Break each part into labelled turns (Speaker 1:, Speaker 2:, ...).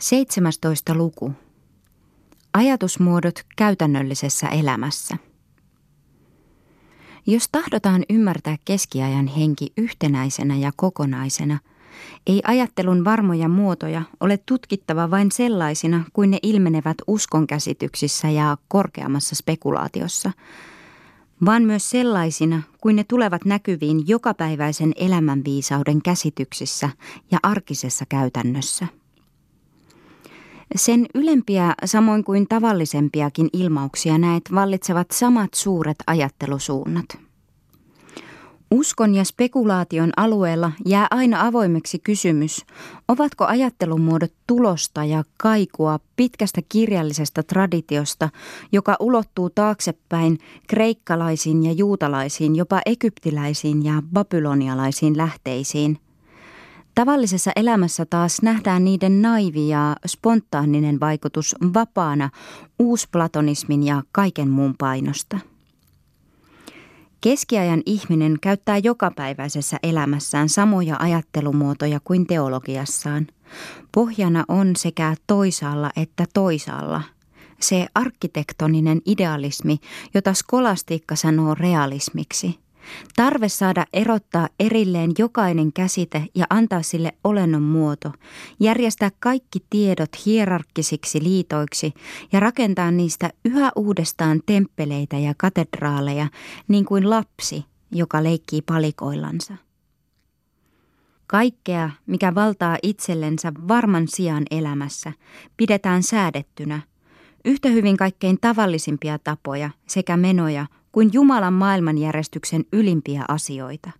Speaker 1: 17. luku. Ajatusmuodot käytännöllisessä elämässä. Jos tahdotaan ymmärtää keskiajan henki yhtenäisenä ja kokonaisena, ei ajattelun varmoja muotoja ole tutkittava vain sellaisina kuin ne ilmenevät uskonkäsityksissä ja korkeammassa spekulaatiossa, vaan myös sellaisina kuin ne tulevat näkyviin jokapäiväisen elämänviisauden käsityksissä ja arkisessa käytännössä. Sen ylempiä samoin kuin tavallisempiakin ilmauksia näet vallitsevat samat suuret ajattelusuunnat. Uskon ja spekulaation alueella jää aina avoimeksi kysymys, ovatko ajattelumuodot tulosta ja kaikua pitkästä kirjallisesta traditiosta, joka ulottuu taaksepäin kreikkalaisiin ja juutalaisiin, jopa egyptiläisiin ja babylonialaisiin lähteisiin – Tavallisessa elämässä taas nähdään niiden naivi ja spontaaninen vaikutus vapaana uusplatonismin ja kaiken muun painosta. Keskiajan ihminen käyttää jokapäiväisessä elämässään samoja ajattelumuotoja kuin teologiassaan. Pohjana on sekä toisaalla että toisaalla se arkkitektoninen idealismi, jota skolastiikka sanoo realismiksi – Tarve saada erottaa erilleen jokainen käsite ja antaa sille olennon muoto, järjestää kaikki tiedot hierarkkisiksi liitoiksi ja rakentaa niistä yhä uudestaan temppeleitä ja katedraaleja, niin kuin lapsi, joka leikkii palikoillansa. Kaikkea, mikä valtaa itsellensä varman sijaan elämässä, pidetään säädettynä. Yhtä hyvin kaikkein tavallisimpia tapoja sekä menoja kuin Jumalan maailmanjärjestyksen ylimpiä asioita.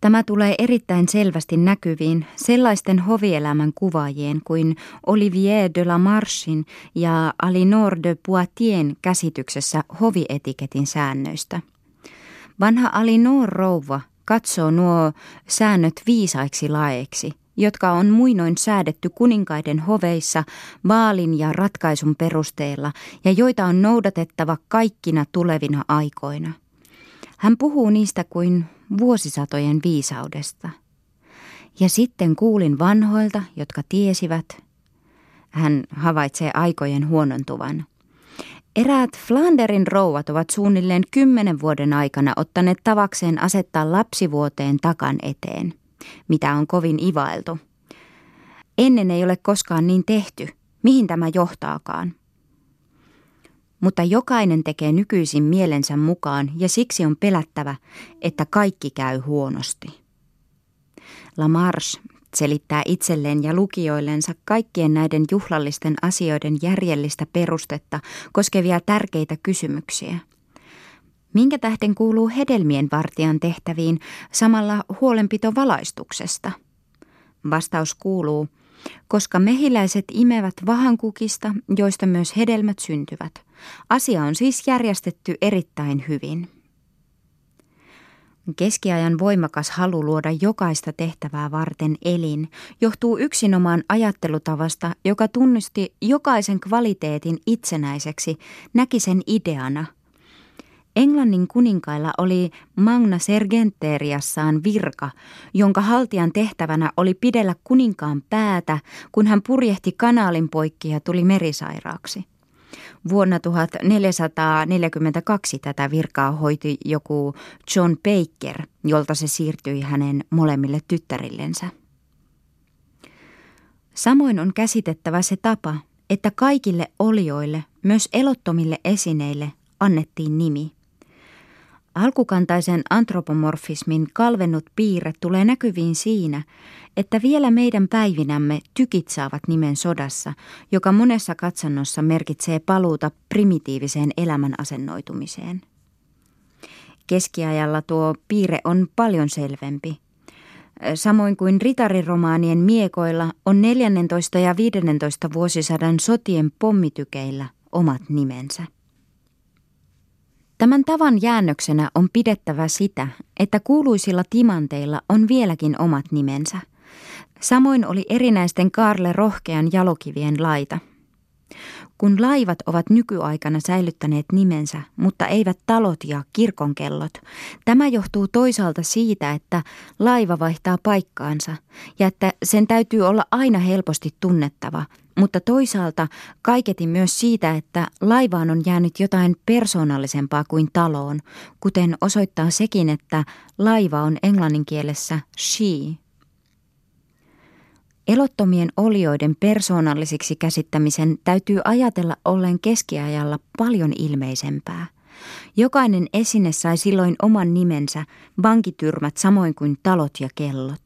Speaker 1: Tämä tulee erittäin selvästi näkyviin sellaisten hovielämän kuvaajien kuin Olivier de la Marchin ja Alinor de Poitien käsityksessä hovietiketin säännöistä. Vanha Alinor rouva katsoo nuo säännöt viisaiksi laeiksi – jotka on muinoin säädetty kuninkaiden hoveissa vaalin ja ratkaisun perusteella ja joita on noudatettava kaikkina tulevina aikoina. Hän puhuu niistä kuin vuosisatojen viisaudesta. Ja sitten kuulin vanhoilta, jotka tiesivät. Hän havaitsee aikojen huonontuvan. Eräät Flanderin rouvat ovat suunnilleen kymmenen vuoden aikana ottaneet tavakseen asettaa lapsivuoteen takan eteen – mitä on kovin ivailtu. Ennen ei ole koskaan niin tehty, mihin tämä johtaakaan. Mutta jokainen tekee nykyisin mielensä mukaan ja siksi on pelättävä, että kaikki käy huonosti. Lamarche selittää itselleen ja lukijoillensa kaikkien näiden juhlallisten asioiden järjellistä perustetta koskevia tärkeitä kysymyksiä – Minkä tähden kuuluu hedelmien vartijan tehtäviin samalla huolenpito valaistuksesta? Vastaus kuuluu, koska mehiläiset imevät vahankukista, joista myös hedelmät syntyvät. Asia on siis järjestetty erittäin hyvin. Keskiajan voimakas halu luoda jokaista tehtävää varten elin johtuu yksinomaan ajattelutavasta, joka tunnisti jokaisen kvaliteetin itsenäiseksi, näki sen ideana – Englannin kuninkailla oli Magna Sergenteriassaan virka, jonka haltijan tehtävänä oli pidellä kuninkaan päätä, kun hän purjehti kanaalin poikki ja tuli merisairaaksi. Vuonna 1442 tätä virkaa hoiti joku John Baker, jolta se siirtyi hänen molemmille tyttärillensä. Samoin on käsitettävä se tapa, että kaikille olioille, myös elottomille esineille, annettiin nimi – Alkukantaisen antropomorfismin kalvennut piirre tulee näkyviin siinä, että vielä meidän päivinämme tykit saavat nimen sodassa, joka monessa katsannossa merkitsee paluuta primitiiviseen elämän asennoitumiseen. Keskiajalla tuo piirre on paljon selvempi. Samoin kuin ritariromaanien miekoilla on 14 ja 15 vuosisadan sotien pommitykeillä omat nimensä. Tämän tavan jäännöksenä on pidettävä sitä, että kuuluisilla timanteilla on vieläkin omat nimensä. Samoin oli erinäisten Karle rohkean jalokivien laita. Kun laivat ovat nykyaikana säilyttäneet nimensä, mutta eivät talot ja kirkonkellot, tämä johtuu toisaalta siitä, että laiva vaihtaa paikkaansa ja että sen täytyy olla aina helposti tunnettava, mutta toisaalta kaiketi myös siitä, että laivaan on jäänyt jotain persoonallisempaa kuin taloon, kuten osoittaa sekin, että laiva on englanninkielessä she. Elottomien olioiden persoonallisiksi käsittämisen täytyy ajatella ollen keskiajalla paljon ilmeisempää. Jokainen esine sai silloin oman nimensä, vankityrmät samoin kuin talot ja kellot.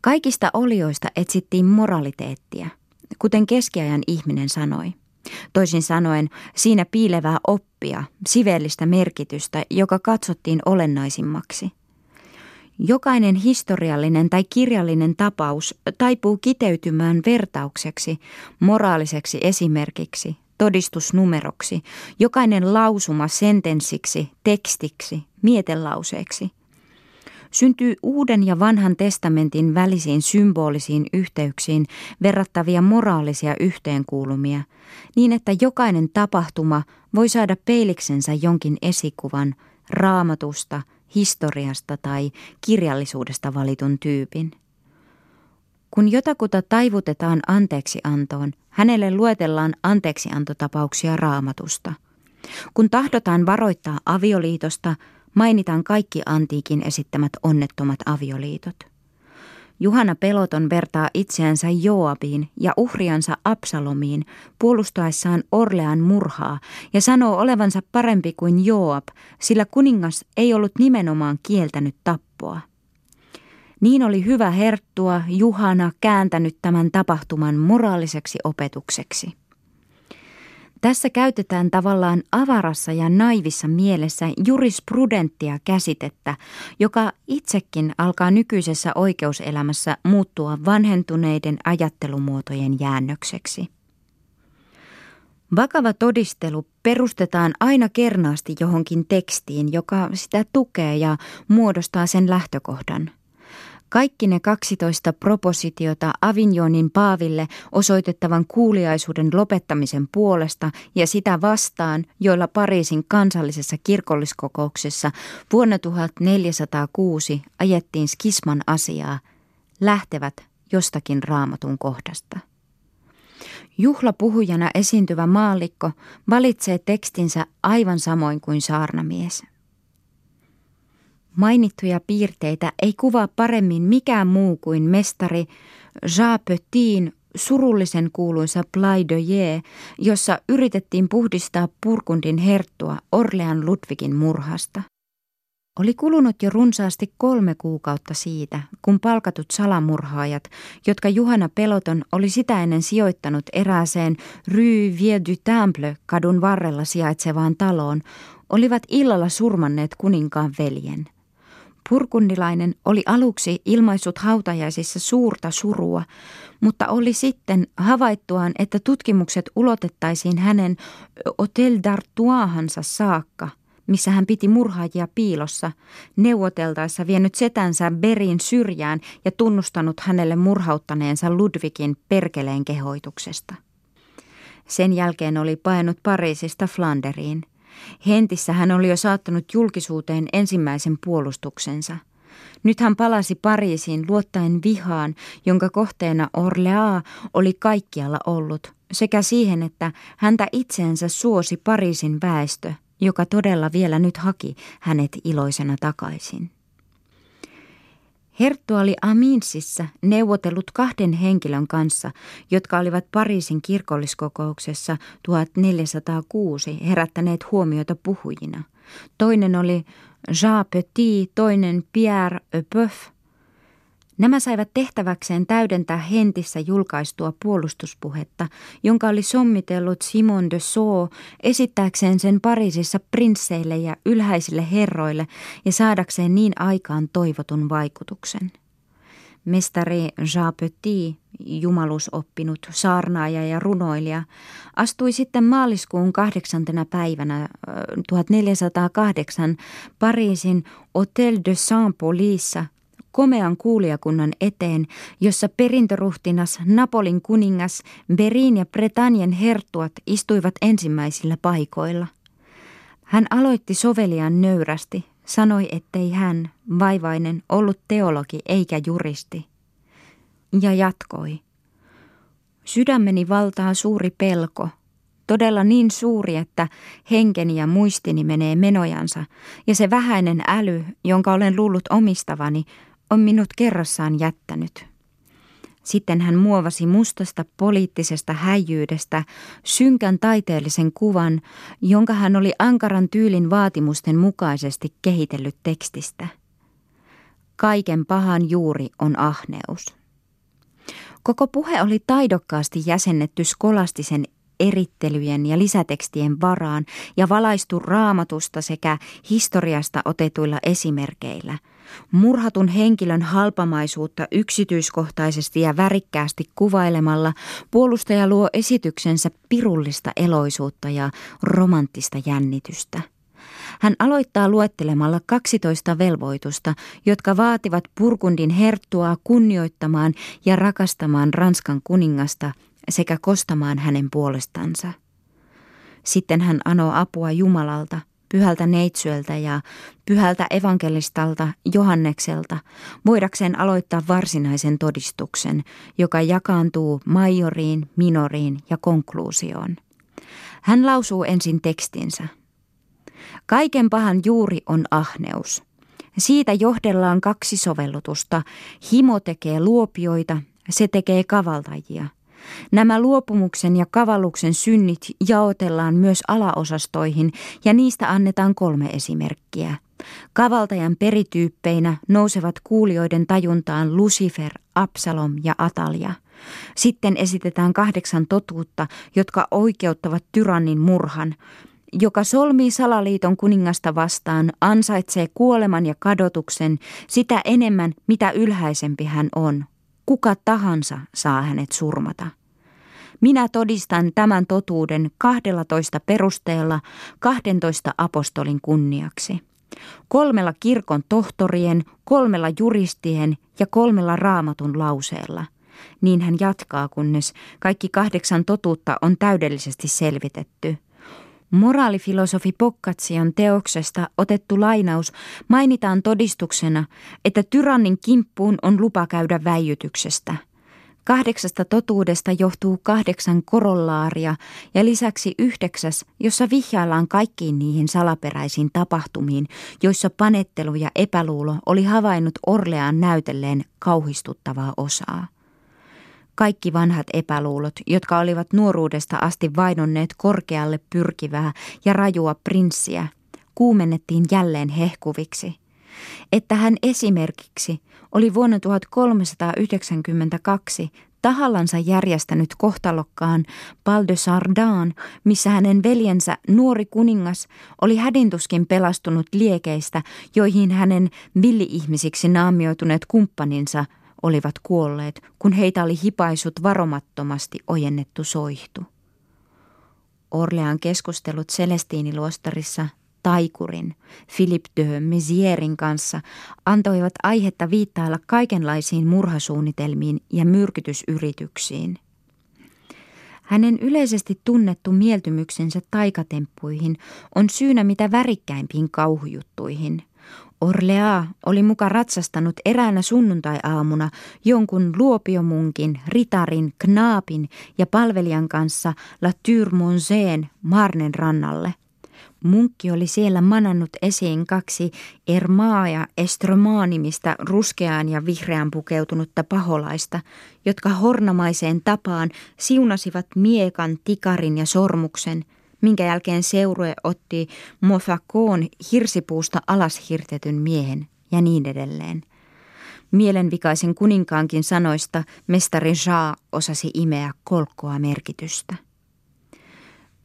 Speaker 1: Kaikista olioista etsittiin moraliteettia, kuten keskiajan ihminen sanoi. Toisin sanoen siinä piilevää oppia, sivellistä merkitystä, joka katsottiin olennaisimmaksi – Jokainen historiallinen tai kirjallinen tapaus taipuu kiteytymään vertaukseksi, moraaliseksi esimerkiksi, todistusnumeroksi, jokainen lausuma sentenssiksi, tekstiksi, mietelauseeksi. Syntyy uuden ja vanhan testamentin välisiin symbolisiin yhteyksiin verrattavia moraalisia yhteenkuulumia, niin että jokainen tapahtuma voi saada peiliksensä jonkin esikuvan raamatusta – historiasta tai kirjallisuudesta valitun tyypin. Kun jotakuta taivutetaan anteeksiantoon, hänelle luetellaan anteeksiantotapauksia raamatusta. Kun tahdotaan varoittaa avioliitosta, mainitaan kaikki antiikin esittämät onnettomat avioliitot. Juhana Peloton vertaa itseänsä Joabiin ja uhriansa Absalomiin puolustaessaan Orlean murhaa ja sanoo olevansa parempi kuin Joab, sillä kuningas ei ollut nimenomaan kieltänyt tappoa. Niin oli hyvä herttua Juhana kääntänyt tämän tapahtuman moraaliseksi opetukseksi. Tässä käytetään tavallaan avarassa ja naivissa mielessä jurisprudenttia käsitettä, joka itsekin alkaa nykyisessä oikeuselämässä muuttua vanhentuneiden ajattelumuotojen jäännökseksi. Vakava todistelu perustetaan aina kernaasti johonkin tekstiin, joka sitä tukee ja muodostaa sen lähtökohdan – kaikki ne 12 propositiota Avignonin paaville osoitettavan kuuliaisuuden lopettamisen puolesta ja sitä vastaan, joilla Pariisin kansallisessa kirkolliskokouksessa vuonna 1406 ajettiin skisman asiaa, lähtevät jostakin raamatun kohdasta. Juhlapuhujana esiintyvä maallikko valitsee tekstinsä aivan samoin kuin saarnamies – Mainittuja piirteitä ei kuvaa paremmin mikään muu kuin mestari Jean Petin surullisen kuuluisa Plaidoyer, jossa yritettiin puhdistaa Purkundin herttua Orlean Ludwigin murhasta. Oli kulunut jo runsaasti kolme kuukautta siitä, kun palkatut salamurhaajat, jotka Juhana Peloton oli sitä ennen sijoittanut erääseen Rue Vieux du Temple kadun varrella sijaitsevaan taloon, olivat illalla surmanneet kuninkaan veljen – Purkundilainen oli aluksi ilmaissut hautajaisissa suurta surua, mutta oli sitten havaittuaan, että tutkimukset ulotettaisiin hänen Hotel d'Artuahansa saakka, missä hän piti murhaajia piilossa, neuvoteltaessa vienyt setänsä Berin syrjään ja tunnustanut hänelle murhauttaneensa Ludvikin perkeleen kehoituksesta. Sen jälkeen oli painut Pariisista Flanderiin. Hentissä hän oli jo saattanut julkisuuteen ensimmäisen puolustuksensa. Nyt hän palasi Pariisiin luottaen vihaan, jonka kohteena Orlea oli kaikkialla ollut, sekä siihen, että häntä itseensä suosi Pariisin väestö, joka todella vielä nyt haki hänet iloisena takaisin. Herttu oli Aminsissa neuvotellut kahden henkilön kanssa, jotka olivat Pariisin kirkolliskokouksessa 1406 herättäneet huomiota puhujina. Toinen oli Jean Petit, toinen Pierre Epeuf – Nämä saivat tehtäväkseen täydentää hentissä julkaistua puolustuspuhetta, jonka oli sommitellut Simon de Sceaux esittääkseen sen Pariisissa prinsseille ja ylhäisille herroille ja saadakseen niin aikaan toivotun vaikutuksen. Mestari Jean Petit, jumalusoppinut saarnaaja ja runoilija, astui sitten maaliskuun kahdeksantena päivänä 1408 Pariisin Hotel de Saint-Paulissa komean kuulijakunnan eteen, jossa perintöruhtinas Napolin kuningas Berin ja Bretanien herttuat istuivat ensimmäisillä paikoilla. Hän aloitti soveliaan nöyrästi, sanoi, ettei hän, vaivainen, ollut teologi eikä juristi. Ja jatkoi. Sydämeni valtaa suuri pelko, todella niin suuri, että henkeni ja muistini menee menojansa, ja se vähäinen äly, jonka olen luullut omistavani, on minut kerrassaan jättänyt. Sitten hän muovasi mustasta poliittisesta häijyydestä synkän taiteellisen kuvan, jonka hän oli ankaran tyylin vaatimusten mukaisesti kehitellyt tekstistä. Kaiken pahan juuri on ahneus. Koko puhe oli taidokkaasti jäsennetty skolastisen erittelyjen ja lisätekstien varaan ja valaistu raamatusta sekä historiasta otetuilla esimerkeillä. Murhatun henkilön halpamaisuutta yksityiskohtaisesti ja värikkäästi kuvailemalla puolustaja luo esityksensä pirullista eloisuutta ja romanttista jännitystä. Hän aloittaa luettelemalla 12 velvoitusta, jotka vaativat Purkundin herttua kunnioittamaan ja rakastamaan Ranskan kuningasta sekä kostamaan hänen puolestansa. Sitten hän anoo apua Jumalalta, pyhältä neitsyöltä ja pyhältä evankelistalta Johannekselta, voidakseen aloittaa varsinaisen todistuksen, joka jakaantuu majoriin, minoriin ja konkluusioon. Hän lausuu ensin tekstinsä – Kaiken pahan juuri on ahneus. Siitä johdellaan kaksi sovellutusta. Himo tekee luopioita, se tekee kavaltajia. Nämä luopumuksen ja kavalluksen synnit jaotellaan myös alaosastoihin ja niistä annetaan kolme esimerkkiä. Kavaltajan perityyppeinä nousevat kuulijoiden tajuntaan Lucifer, Absalom ja Atalia. Sitten esitetään kahdeksan totuutta, jotka oikeuttavat tyrannin murhan, joka solmii salaliiton kuningasta vastaan, ansaitsee kuoleman ja kadotuksen sitä enemmän, mitä ylhäisempi hän on. Kuka tahansa saa hänet surmata. Minä todistan tämän totuuden 12 perusteella 12 apostolin kunniaksi. Kolmella kirkon tohtorien, kolmella juristien ja kolmella raamatun lauseella. Niin hän jatkaa, kunnes kaikki kahdeksan totuutta on täydellisesti selvitetty – Moraalifilosofi Poccazion teoksesta otettu lainaus mainitaan todistuksena, että tyrannin kimppuun on lupa käydä väijytyksestä. Kahdeksasta totuudesta johtuu kahdeksan korollaaria ja lisäksi yhdeksäs, jossa vihjaillaan kaikkiin niihin salaperäisiin tapahtumiin, joissa panettelu ja epäluulo oli havainnut Orleaan näytelleen kauhistuttavaa osaa. Kaikki vanhat epäluulot, jotka olivat nuoruudesta asti vainonneet korkealle pyrkivää ja rajua prinssiä, kuumennettiin jälleen hehkuviksi. Että hän esimerkiksi oli vuonna 1392 tahallansa järjestänyt kohtalokkaan Pal de Sardan, missä hänen veljensä nuori kuningas oli hädintuskin pelastunut liekeistä, joihin hänen villi-ihmisiksi naamioituneet kumppaninsa – olivat kuolleet, kun heitä oli hipaisut varomattomasti ojennettu soihtu. Orlean keskustelut Celestiiniluostarissa taikurin Philippe de Mezierin kanssa antoivat aihetta viittailla kaikenlaisiin murhasuunnitelmiin ja myrkytysyrityksiin. Hänen yleisesti tunnettu mieltymyksensä taikatemppuihin on syynä mitä värikkäimpiin kauhujuttuihin – Orlea oli muka ratsastanut eräänä sunnuntai-aamuna jonkun luopiomunkin, ritarin, knaapin ja palvelijan kanssa La Turmonseen Marnen rannalle. Munkki oli siellä manannut esiin kaksi Ermaa ja Estromaa nimistä ruskeaan ja vihreään pukeutunutta paholaista, jotka hornamaiseen tapaan siunasivat miekan, tikarin ja sormuksen – minkä jälkeen seurue otti Mofakoon hirsipuusta alas hirtetyn miehen ja niin edelleen. Mielenvikaisen kuninkaankin sanoista mestari Jaa osasi imeä kolkkoa merkitystä.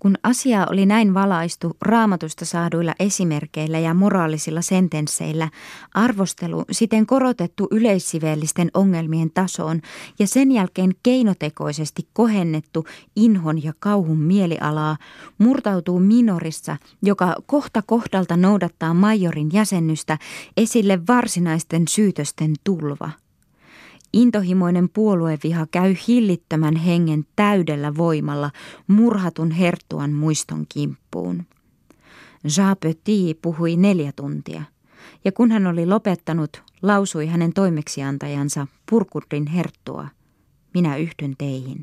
Speaker 1: Kun asia oli näin valaistu raamatusta saaduilla esimerkeillä ja moraalisilla sentensseillä, arvostelu siten korotettu yleissiveellisten ongelmien tasoon ja sen jälkeen keinotekoisesti kohennettu inhon ja kauhun mielialaa, murtautuu minorissa, joka kohta kohdalta noudattaa majorin jäsennystä, esille varsinaisten syytösten tulva – Intohimoinen puolueviha käy hillittömän hengen täydellä voimalla murhatun herttuan muiston kimppuun. Jean Petit puhui neljä tuntia, ja kun hän oli lopettanut, lausui hänen toimeksiantajansa Purkurdin herttua. Minä yhdyn teihin.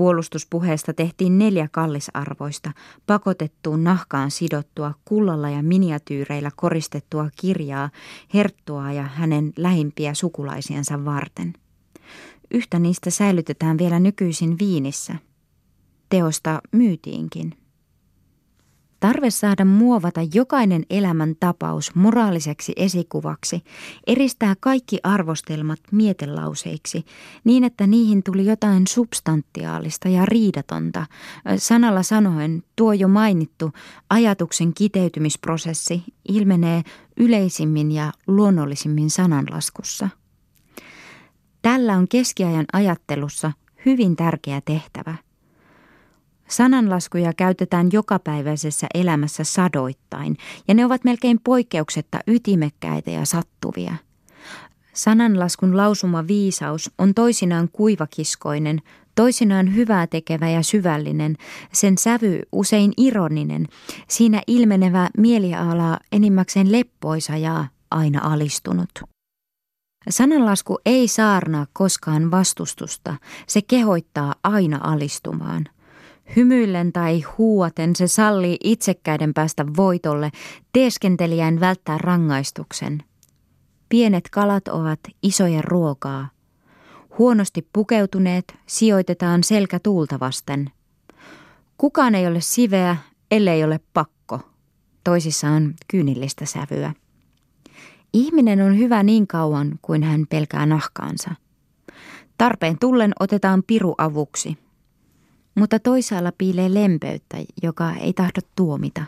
Speaker 1: Puolustuspuheesta tehtiin neljä kallisarvoista, pakotettuun nahkaan sidottua, kullalla ja miniatyyreillä koristettua kirjaa Herttua ja hänen lähimpiä sukulaisiansa varten. Yhtä niistä säilytetään vielä nykyisin Viinissä. Teosta myytiinkin. Tarve saada muovata jokainen elämän tapaus moraaliseksi esikuvaksi eristää kaikki arvostelmat mietelauseiksi niin, että niihin tuli jotain substantiaalista ja riidatonta. Sanalla sanoen tuo jo mainittu ajatuksen kiteytymisprosessi ilmenee yleisimmin ja luonnollisimmin sananlaskussa. Tällä on keskiajan ajattelussa hyvin tärkeä tehtävä – Sananlaskuja käytetään jokapäiväisessä elämässä sadoittain, ja ne ovat melkein poikkeuksetta ytimekkäitä ja sattuvia. Sananlaskun lausuma viisaus on toisinaan kuivakiskoinen, toisinaan hyvää tekevä ja syvällinen, sen sävy usein ironinen, siinä ilmenevä mieliala enimmäkseen leppoisa ja aina alistunut. Sananlasku ei saarnaa koskaan vastustusta, se kehoittaa aina alistumaan – Hymyillen tai huuaten se sallii itsekkäiden päästä voitolle, teeskentelijän välttää rangaistuksen. Pienet kalat ovat isojen ruokaa. Huonosti pukeutuneet sijoitetaan selkä tuulta vasten. Kukaan ei ole siveä, ellei ole pakko. Toisissa on kyynillistä sävyä. Ihminen on hyvä niin kauan kuin hän pelkää nahkaansa. Tarpeen tullen otetaan piru avuksi – mutta toisaalla piilee lempeyttä, joka ei tahdo tuomita.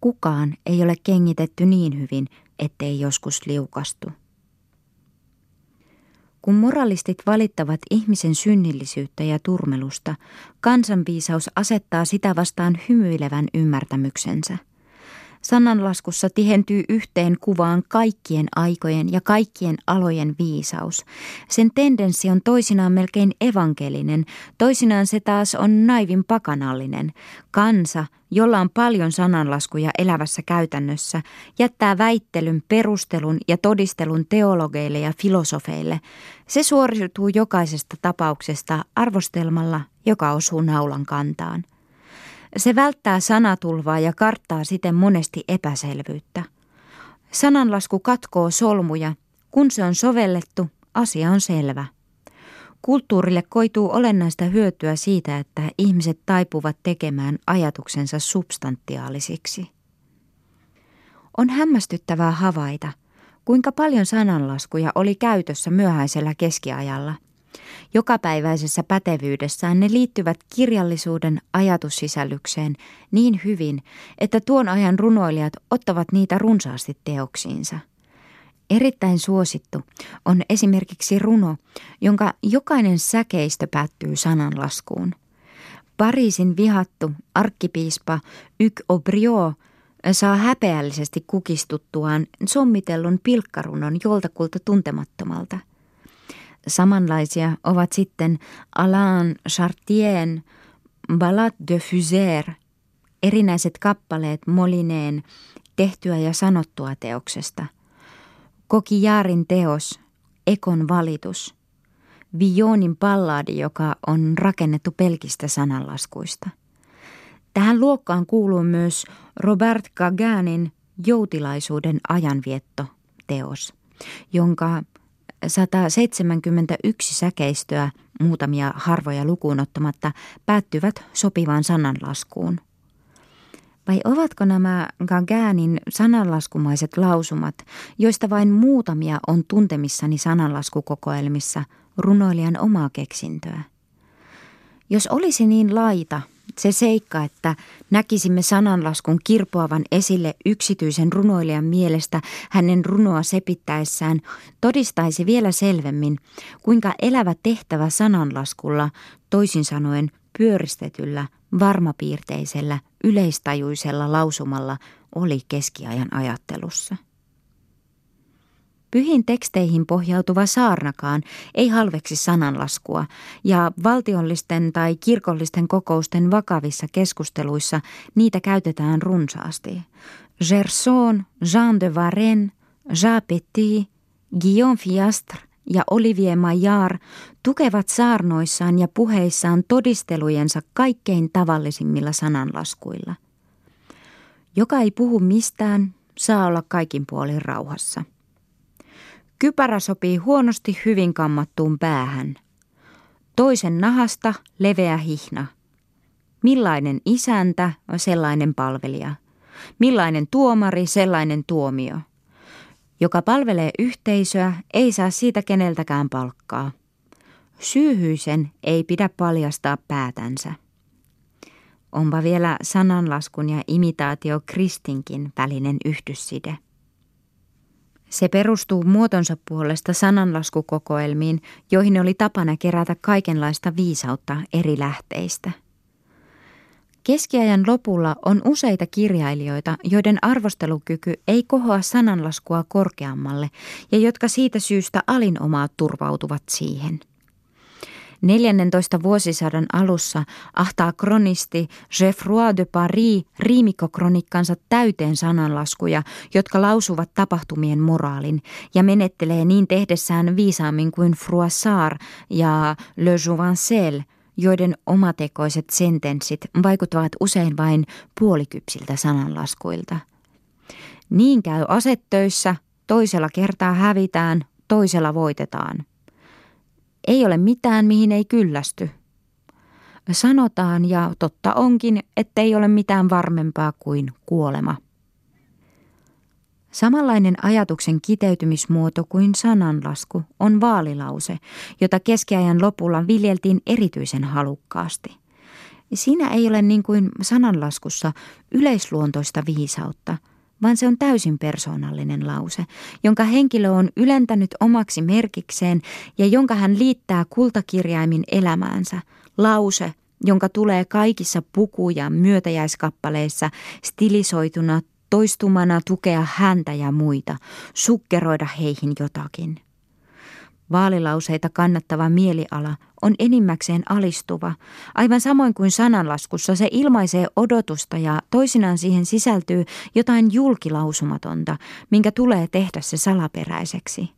Speaker 1: Kukaan ei ole kengitetty niin hyvin, ettei joskus liukastu. Kun moralistit valittavat ihmisen synnillisyyttä ja turmelusta, kansanviisaus asettaa sitä vastaan hymyilevän ymmärtämyksensä – Sananlaskussa tihentyy yhteen kuvaan kaikkien aikojen ja kaikkien alojen viisaus. Sen tendenssi on toisinaan melkein evankelinen, toisinaan se taas on naivin pakanallinen. Kansa, jolla on paljon sananlaskuja elävässä käytännössä, jättää väittelyn, perustelun ja todistelun teologeille ja filosofeille. Se suoriutuu jokaisesta tapauksesta arvostelmalla, joka osuu naulan kantaan. Se välttää sanatulvaa ja karttaa siten monesti epäselvyyttä. Sananlasku katkoo solmuja. Kun se on sovellettu, asia on selvä. Kulttuurille koituu olennaista hyötyä siitä, että ihmiset taipuvat tekemään ajatuksensa substantiaalisiksi. On hämmästyttävää havaita, kuinka paljon sananlaskuja oli käytössä myöhäisellä keskiajalla – Jokapäiväisessä pätevyydessään ne liittyvät kirjallisuuden ajatussisällykseen niin hyvin, että tuon ajan runoilijat ottavat niitä runsaasti teoksiinsa. Erittäin suosittu on esimerkiksi runo, jonka jokainen säkeistö päättyy sananlaskuun. Pariisin vihattu arkkipiispa Yk Obrio saa häpeällisesti kukistuttuaan sommitellun pilkkarunon joltakulta tuntemattomalta. Samanlaisia ovat sitten Alain Chartien Ballade de Fuser, erinäiset kappaleet Molineen tehtyä ja sanottua teoksesta. Kokijaarin teos, Ekon valitus, Vionin palladi, joka on rakennettu pelkistä sananlaskuista. Tähän luokkaan kuuluu myös Robert Gaganin Joutilaisuuden ajanvietto teos, jonka 171 säkeistöä, muutamia harvoja lukuun ottamatta, päättyvät sopivaan sananlaskuun. Vai ovatko nämä Gaganin sananlaskumaiset lausumat, joista vain muutamia on tuntemissani sananlaskukokoelmissa, runoilijan omaa keksintöä? Jos olisi niin laita Se seikka, että näkisimme sananlaskun kirpoavan esille yksityisen runoilijan mielestä hänen runoa sepittäessään, todistaisi vielä selvemmin, kuinka elävä tehtävä sananlaskulla, toisin sanoen pyöristetyllä, varmapiirteisellä, yleistajuisella lausumalla oli keskiajan ajattelussa. Pyhin teksteihin pohjautuva saarnakaan ei halveksi sananlaskua, ja valtiollisten tai kirkollisten kokousten vakavissa keskusteluissa niitä käytetään runsaasti. Gerson, Jean de Varenne, Jean Petit, Guillaume Fiastre ja Olivier Maillard tukevat saarnoissaan ja puheissaan todistelujensa kaikkein tavallisimmilla sananlaskuilla. Joka ei puhu mistään, saa olla kaikin puolin rauhassa. Kypärä sopii huonosti hyvin kammattuun päähän. Toisen nahasta leveä hihna. Millainen isäntä, sellainen palvelija. Millainen tuomari, sellainen tuomio. Joka palvelee yhteisöä, ei saa siitä keneltäkään palkkaa. Syyhyisen ei pidä paljastaa päätänsä. Onpa vielä sananlaskun ja imitaatio kristinkin välinen yhdysside. Se perustuu muotonsa puolesta sananlaskukokoelmiin, joihin oli tapana kerätä kaikenlaista viisautta eri lähteistä. Keskiajan lopulla on useita kirjailijoita, joiden arvostelukyky ei kohoa sananlaskua korkeammalle ja jotka siitä syystä alinomaa turvautuvat siihen – 14 vuosisadan alussa ahtaa kronisti Geoffroy de Paris riimikokronikkansa täyteen sananlaskuja, jotka lausuvat tapahtumien moraalin, ja menettelee niin tehdessään viisaammin kuin Froissart ja Le Jouvencel, joiden omatekoiset sentenssit vaikuttavat usein vain puolikypsiltä sananlaskuilta. Niin käy asettöissä, toisella kertaa hävitään, toisella voitetaan. Ei ole mitään, mihin ei kyllästy. Sanotaan ja totta onkin, ettei ole mitään varmempaa kuin kuolema. Samanlainen ajatuksen kiteytymismuoto kuin sananlasku on vaalilause, jota keskiajan lopulla viljeltiin erityisen halukkaasti. Siinä ei ole niin kuin sananlaskussa yleisluontoista viisautta – vaan se on täysin persoonallinen lause, jonka henkilö on ylentänyt omaksi merkikseen ja jonka hän liittää kultakirjaimin elämäänsä. Lause, jonka tulee kaikissa puku- ja myötäjäiskappaleissa stilisoituna toistumana tukea häntä ja muita, sukkeroida heihin jotakin – Vaalilauseita kannattava mieliala on enimmäkseen alistuva, aivan samoin kuin sananlaskussa se ilmaisee odotusta ja toisinaan siihen sisältyy jotain julkilausumatonta, minkä tulee tehdä se salaperäiseksi.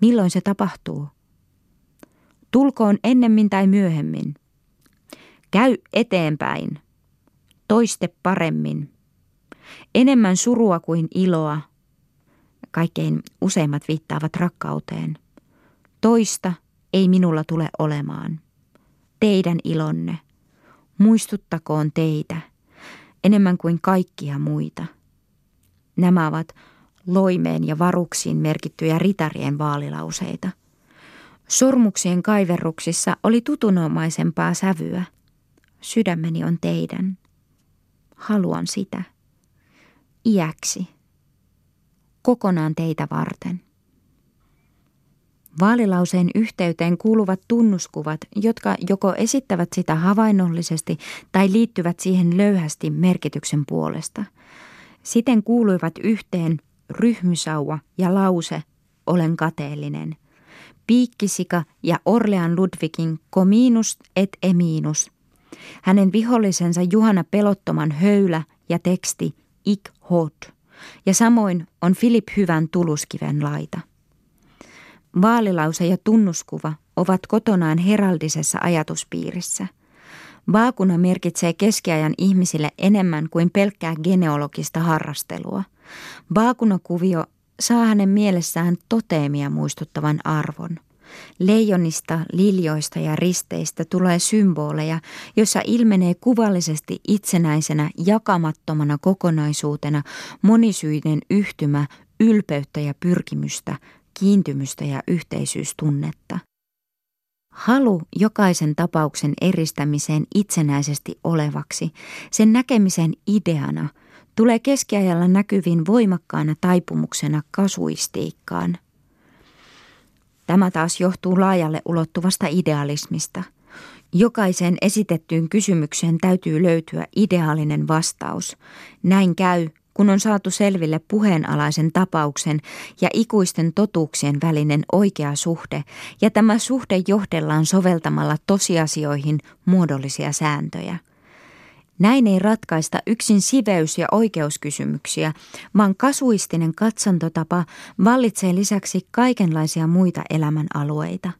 Speaker 1: Milloin se tapahtuu? Tulkoon ennemmin tai myöhemmin. Käy eteenpäin. Toiste paremmin. Enemmän surua kuin iloa. Kaikkein useimmat viittaavat rakkauteen. Toista ei minulla tule olemaan. Teidän ilonne. Muistuttakoon teitä enemmän kuin kaikkia muita. Nämä ovat loimeen ja varuksiin merkittyjä ritarien vaalilauseita. Sormuksien kaiverruksissa oli tutunomaisempaa sävyä. Sydämeni on teidän. Haluan sitä. Iäksi. Kokonaan teitä varten. Vaalilauseen yhteyteen kuuluvat tunnuskuvat, jotka joko esittävät sitä havainnollisesti tai liittyvät siihen löyhästi merkityksen puolesta. Siten kuuluivat yhteen ryhmysauva ja lause olen kateellinen. Piikkisika ja Orlean Ludwigin kominus et eminus. Hänen vihollisensa Juhana Pelottoman höylä ja teksti ik hot. Ja samoin on Filip Hyvän tuluskiven laita. Vaalilause ja tunnuskuva ovat kotonaan heraldisessa ajatuspiirissä. Vaakuna merkitsee keskiajan ihmisille enemmän kuin pelkkää genealogista harrastelua. Vaakunakuvio saa hänen mielessään toteemia muistuttavan arvon. Leijonista, liljoista ja risteistä tulee symboleja, joissa ilmenee kuvallisesti itsenäisenä, jakamattomana kokonaisuutena monisyinen yhtymä ylpeyttä ja pyrkimystä, kiintymystä ja yhteisyystunnetta. Halu jokaisen tapauksen eristämiseen itsenäisesti olevaksi, sen näkemisen ideana, tulee keskiajalla näkyviin voimakkaana taipumuksena kasuistiikkaan. Tämä taas johtuu laajalle ulottuvasta idealismista. Jokaiseen esitettyyn kysymykseen täytyy löytyä ideaalinen vastaus. Näin käy, kun on saatu selville puheenalaisen tapauksen ja ikuisten totuuksien välinen oikea suhde, ja tämä suhde johdellaan soveltamalla tosiasioihin muodollisia sääntöjä. Näin ei ratkaista yksin siveys- ja oikeuskysymyksiä, vaan kasuistinen katsantotapa vallitsee lisäksi kaikenlaisia muita elämänalueita.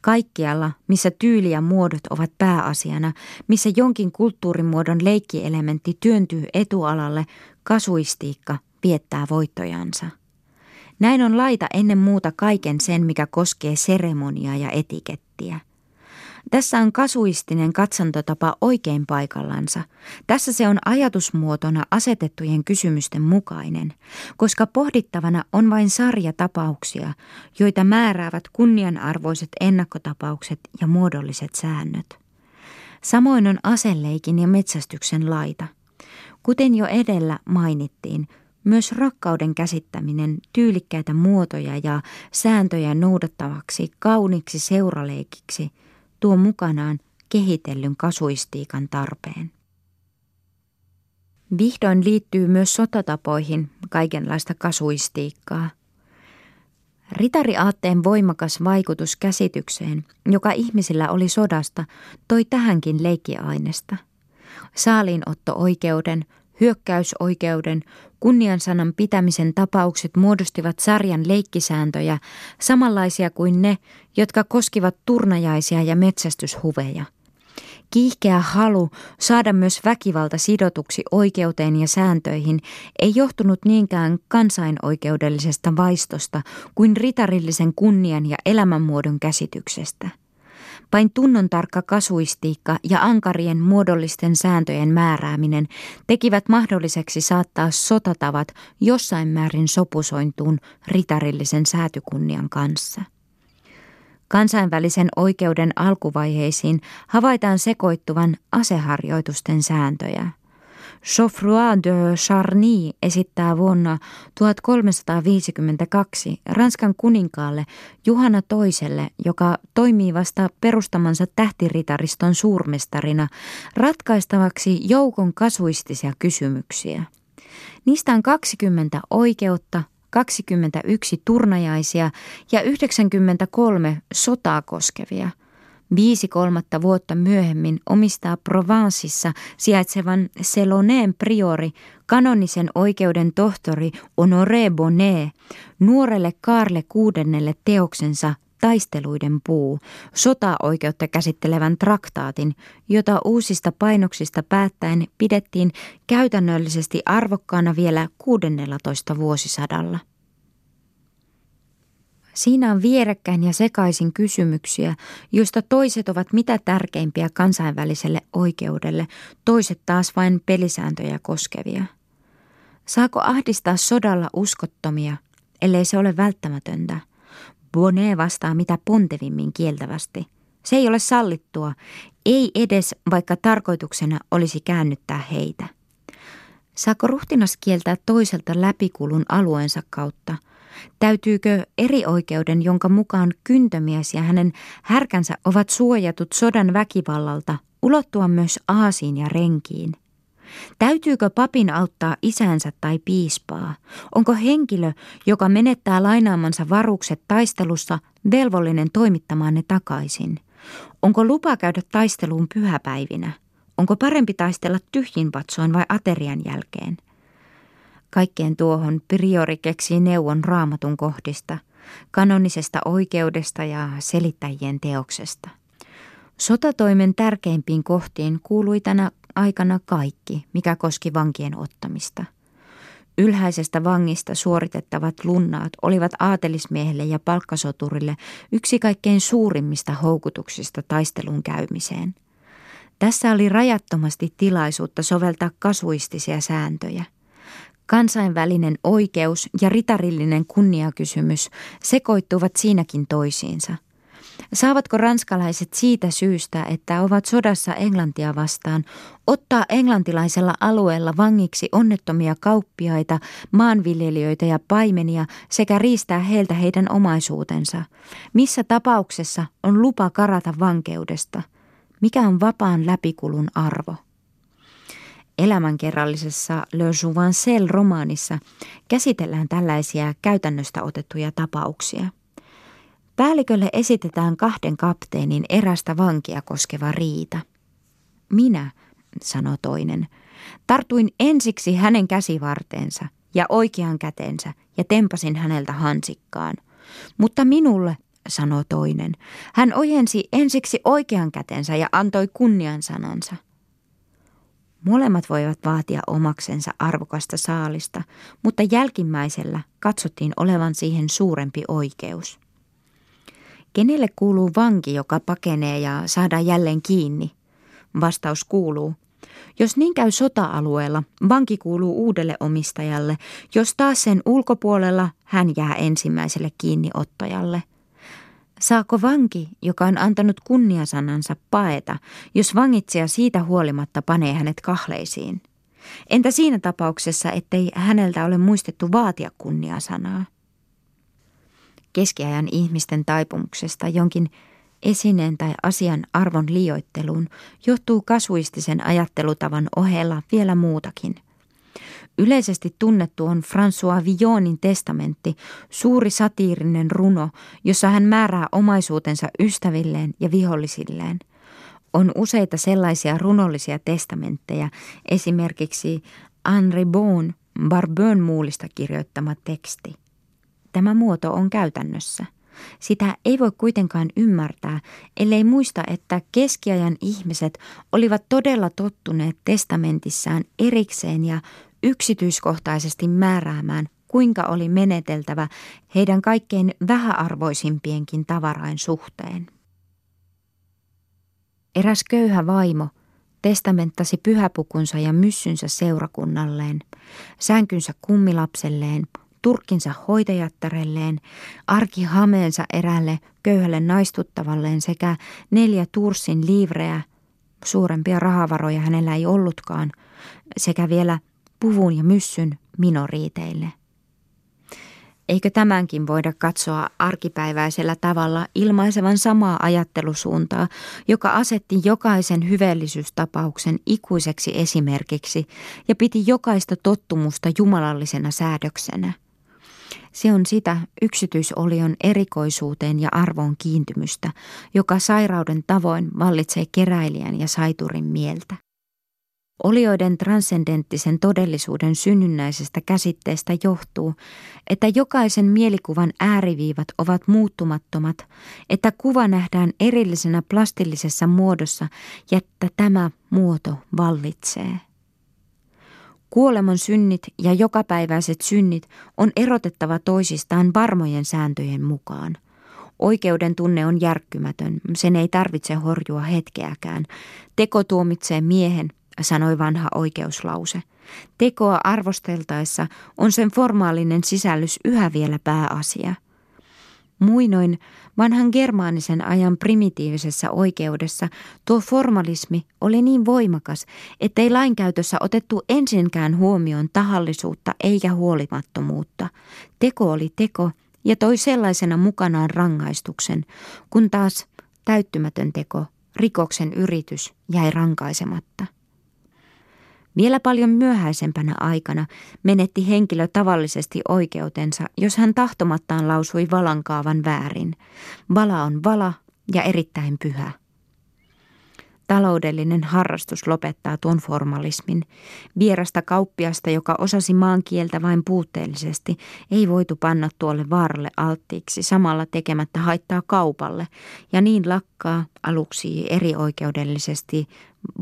Speaker 1: Kaikkialla, missä tyyli ja muodot ovat pääasiana, missä jonkin kulttuurimuodon leikkielementti työntyy etualalle, kasuistiikka viettää voittojansa. Näin on laita ennen muuta kaiken sen, mikä koskee seremoniaa ja etikettiä. Tässä on kasuistinen katsantotapa oikein paikallansa. Tässä se on ajatusmuotona asetettujen kysymysten mukainen, koska pohdittavana on vain sarja tapauksia, joita määräävät kunnianarvoiset ennakkotapaukset ja muodolliset säännöt. Samoin on aseleikin ja metsästyksen laita. Kuten jo edellä mainittiin, myös rakkauden käsittäminen tyylikkäitä muotoja ja sääntöjä noudattavaksi kauniksi seuraleikiksi – tuo mukanaan kehitellyn kasuistiikan tarpeen. Vihdoin liittyy myös sotatapoihin kaikenlaista kasuistiikkaa. Ritariaatteen voimakas vaikutus käsitykseen, joka ihmisillä oli sodasta, toi tähänkin leikkiainesta. Saaliinotto-oikeuden, hyökkäysoikeuden, kunniansanan pitämisen tapaukset muodostivat sarjan leikkisääntöjä, samanlaisia kuin ne, jotka koskivat turnajaisia ja metsästyshuveja. Kiihkeä halu saada myös väkivalta sidotuksi oikeuteen ja sääntöihin ei johtunut niinkään kansainoikeudellisesta vaistosta kuin ritarillisen kunnian ja elämänmuodon käsityksestä. Vain tunnon tarkka kasuistiikka ja ankarien muodollisten sääntöjen määrääminen tekivät mahdolliseksi saattaa sotatavat jossain määrin sopusointuun ritarillisen säätykunnian kanssa. Kansainvälisen oikeuden alkuvaiheisiin havaitaan sekoittuvan aseharjoitusten sääntöjä – Geoffroy de Charny esittää vuonna 1352 Ranskan kuninkaalle Juhana toiselle, joka toimii vasta perustamansa tähtiritariston suurmestarina, ratkaistavaksi joukon kasuistisia kysymyksiä. Niistä on 20 oikeutta, 21 turnajaisia ja 93 sotaa koskevia – Viisi kolmatta vuotta myöhemmin omistaa Provenceissa sijaitsevan Seloneen priori, kanonisen oikeuden tohtori Honoré Bonnet, nuorelle Karle kuudennelle teoksensa Taisteluiden puu, sotaoikeutta käsittelevän traktaatin, jota uusista painoksista päättäen pidettiin käytännöllisesti arvokkaana vielä 16 vuosisadalla. Siinä on vierekkäin ja sekaisin kysymyksiä, joista toiset ovat mitä tärkeimpiä kansainväliselle oikeudelle, toiset taas vain pelisääntöjä koskevia. Saako ahdistaa sodalla uskottomia, ellei se ole välttämätöntä? Bonnet vastaa mitä pontevimmin kieltävästi. Se ei ole sallittua, ei edes vaikka tarkoituksena olisi käännyttää heitä. Saako ruhtinas kieltää toiselta läpikulun alueensa kautta – Täytyykö eri oikeuden, jonka mukaan kyntömies ja hänen härkänsä ovat suojatut sodan väkivallalta, ulottua myös aasiin ja renkiin? Täytyykö papin auttaa isänsä tai piispaa? Onko henkilö, joka menettää lainaamansa varukset taistelussa, velvollinen toimittamaan ne takaisin? Onko lupa käydä taisteluun pyhäpäivinä? Onko parempi taistella tyhjin vatsoin vai aterian jälkeen? Kaikkeen tuohon priori keksii neuvon raamatun kohdista, kanonisesta oikeudesta ja selittäjien teoksesta. Sotatoimen tärkeimpiin kohtiin kuului tänä aikana kaikki, mikä koski vankien ottamista. Ylhäisestä vangista suoritettavat lunnaat olivat aatelismiehelle ja palkkasoturille yksi kaikkein suurimmista houkutuksista taistelun käymiseen. Tässä oli rajattomasti tilaisuutta soveltaa kasuistisia sääntöjä – Kansainvälinen oikeus ja ritarillinen kunniakysymys sekoittuvat siinäkin toisiinsa. Saavatko ranskalaiset siitä syystä, että ovat sodassa Englantia vastaan, ottaa englantilaisella alueella vangiksi onnettomia kauppiaita, maanviljelijöitä ja paimenia sekä riistää heiltä heidän omaisuutensa? Missä tapauksessa on lupa karata vankeudesta? Mikä on vapaan läpikulun arvo? Elämänkerrallisessa Le Jouvencel-romaanissa käsitellään tällaisia käytännöstä otettuja tapauksia – Päällikölle esitetään kahden kapteenin erästä vankia koskeva riita. Minä, sanoi toinen, tartuin ensiksi hänen käsivarteensa ja oikean kätensä ja tempasin häneltä hansikkaan. Mutta minulle, sanoi toinen, hän ojensi ensiksi oikean kätensä ja antoi kunnian sanansa. Molemmat voivat vaatia omaksensa arvokasta saalista, mutta jälkimmäisellä katsottiin olevan siihen suurempi oikeus. Kenelle kuuluu vanki, joka pakenee ja saadaan jälleen kiinni? Vastaus kuuluu, jos niin käy sota-alueella, vanki kuuluu uudelle omistajalle, jos taas sen ulkopuolella hän jää ensimmäiselle kiinniottajalle. Saako vanki, joka on antanut kunniasanansa paeta, jos vangitsija siitä huolimatta panee hänet kahleisiin? Entä siinä tapauksessa, ettei häneltä ole muistettu vaatia kunniasanaa? keskiajan ihmisten taipumuksesta jonkin esineen tai asian arvon liioitteluun johtuu kasuistisen ajattelutavan ohella vielä muutakin. Yleisesti tunnettu on François Villonin testamentti, suuri satiirinen runo, jossa hän määrää omaisuutensa ystävilleen ja vihollisilleen. On useita sellaisia runollisia testamentteja, esimerkiksi Henri Bon Barbön muulista kirjoittama teksti. Tämä muoto on käytännössä. Sitä ei voi kuitenkaan ymmärtää, ellei muista, että keskiajan ihmiset olivat todella tottuneet testamentissaan erikseen ja yksityiskohtaisesti määräämään, kuinka oli meneteltävä heidän kaikkein vähäarvoisimpienkin tavarain suhteen. Eräs köyhä vaimo testamenttasi pyhäpukunsa ja myssynsä seurakunnalleen, sänkynsä kummilapselleen, turkkinsa hoitajattarelleen, arkihameensa erälle köyhälle naistuttavalleen sekä neljä tursin liivreä, suurempia rahavaroja hänellä ei ollutkaan, sekä vielä puvun ja myssyn minoriiteille. Eikö tämänkin voida katsoa arkipäiväisellä tavalla ilmaisevan samaa ajattelusuuntaa, joka asetti jokaisen hyvällisyystapauksen ikuiseksi esimerkiksi ja piti jokaista tottumusta jumalallisena säädöksenä? Se on sitä yksityisolion erikoisuuteen ja arvoon kiintymystä, joka sairauden tavoin vallitsee keräilijän ja saiturin mieltä. Olioiden transcendenttisen todellisuuden synnynnäisestä käsitteestä johtuu, että jokaisen mielikuvan ääriviivat ovat muuttumattomat, että kuva nähdään erillisenä plastillisessa muodossa ja että tämä muoto vallitsee. Kuoleman synnit ja jokapäiväiset synnit on erotettava toisistaan varmojen sääntöjen mukaan. Oikeuden tunne on järkkymätön, sen ei tarvitse horjua hetkeäkään. Teko tuomitsee miehen, sanoi vanha oikeuslause. Tekoa arvosteltaessa on sen formaalinen sisällys yhä vielä pääasia – Muinoin vanhan germaanisen ajan primitiivisessä oikeudessa tuo formalismi oli niin voimakas, ettei lainkäytössä otettu ensinkään huomioon tahallisuutta eikä huolimattomuutta. Teko oli teko ja toi sellaisena mukanaan rangaistuksen, kun taas täyttymätön teko, rikoksen yritys, jäi rankaisematta. Vielä paljon myöhäisempänä aikana menetti henkilö tavallisesti oikeutensa, jos hän tahtomattaan lausui valankaavan väärin. Vala on vala ja erittäin pyhä. Taloudellinen harrastus lopettaa tuon formalismin. Vierasta kauppiasta, joka osasi maankieltä vain puutteellisesti, ei voitu panna tuolle vaaralle alttiiksi samalla tekemättä haittaa kaupalle, ja niin lakkaa aluksi erioikeudellisesti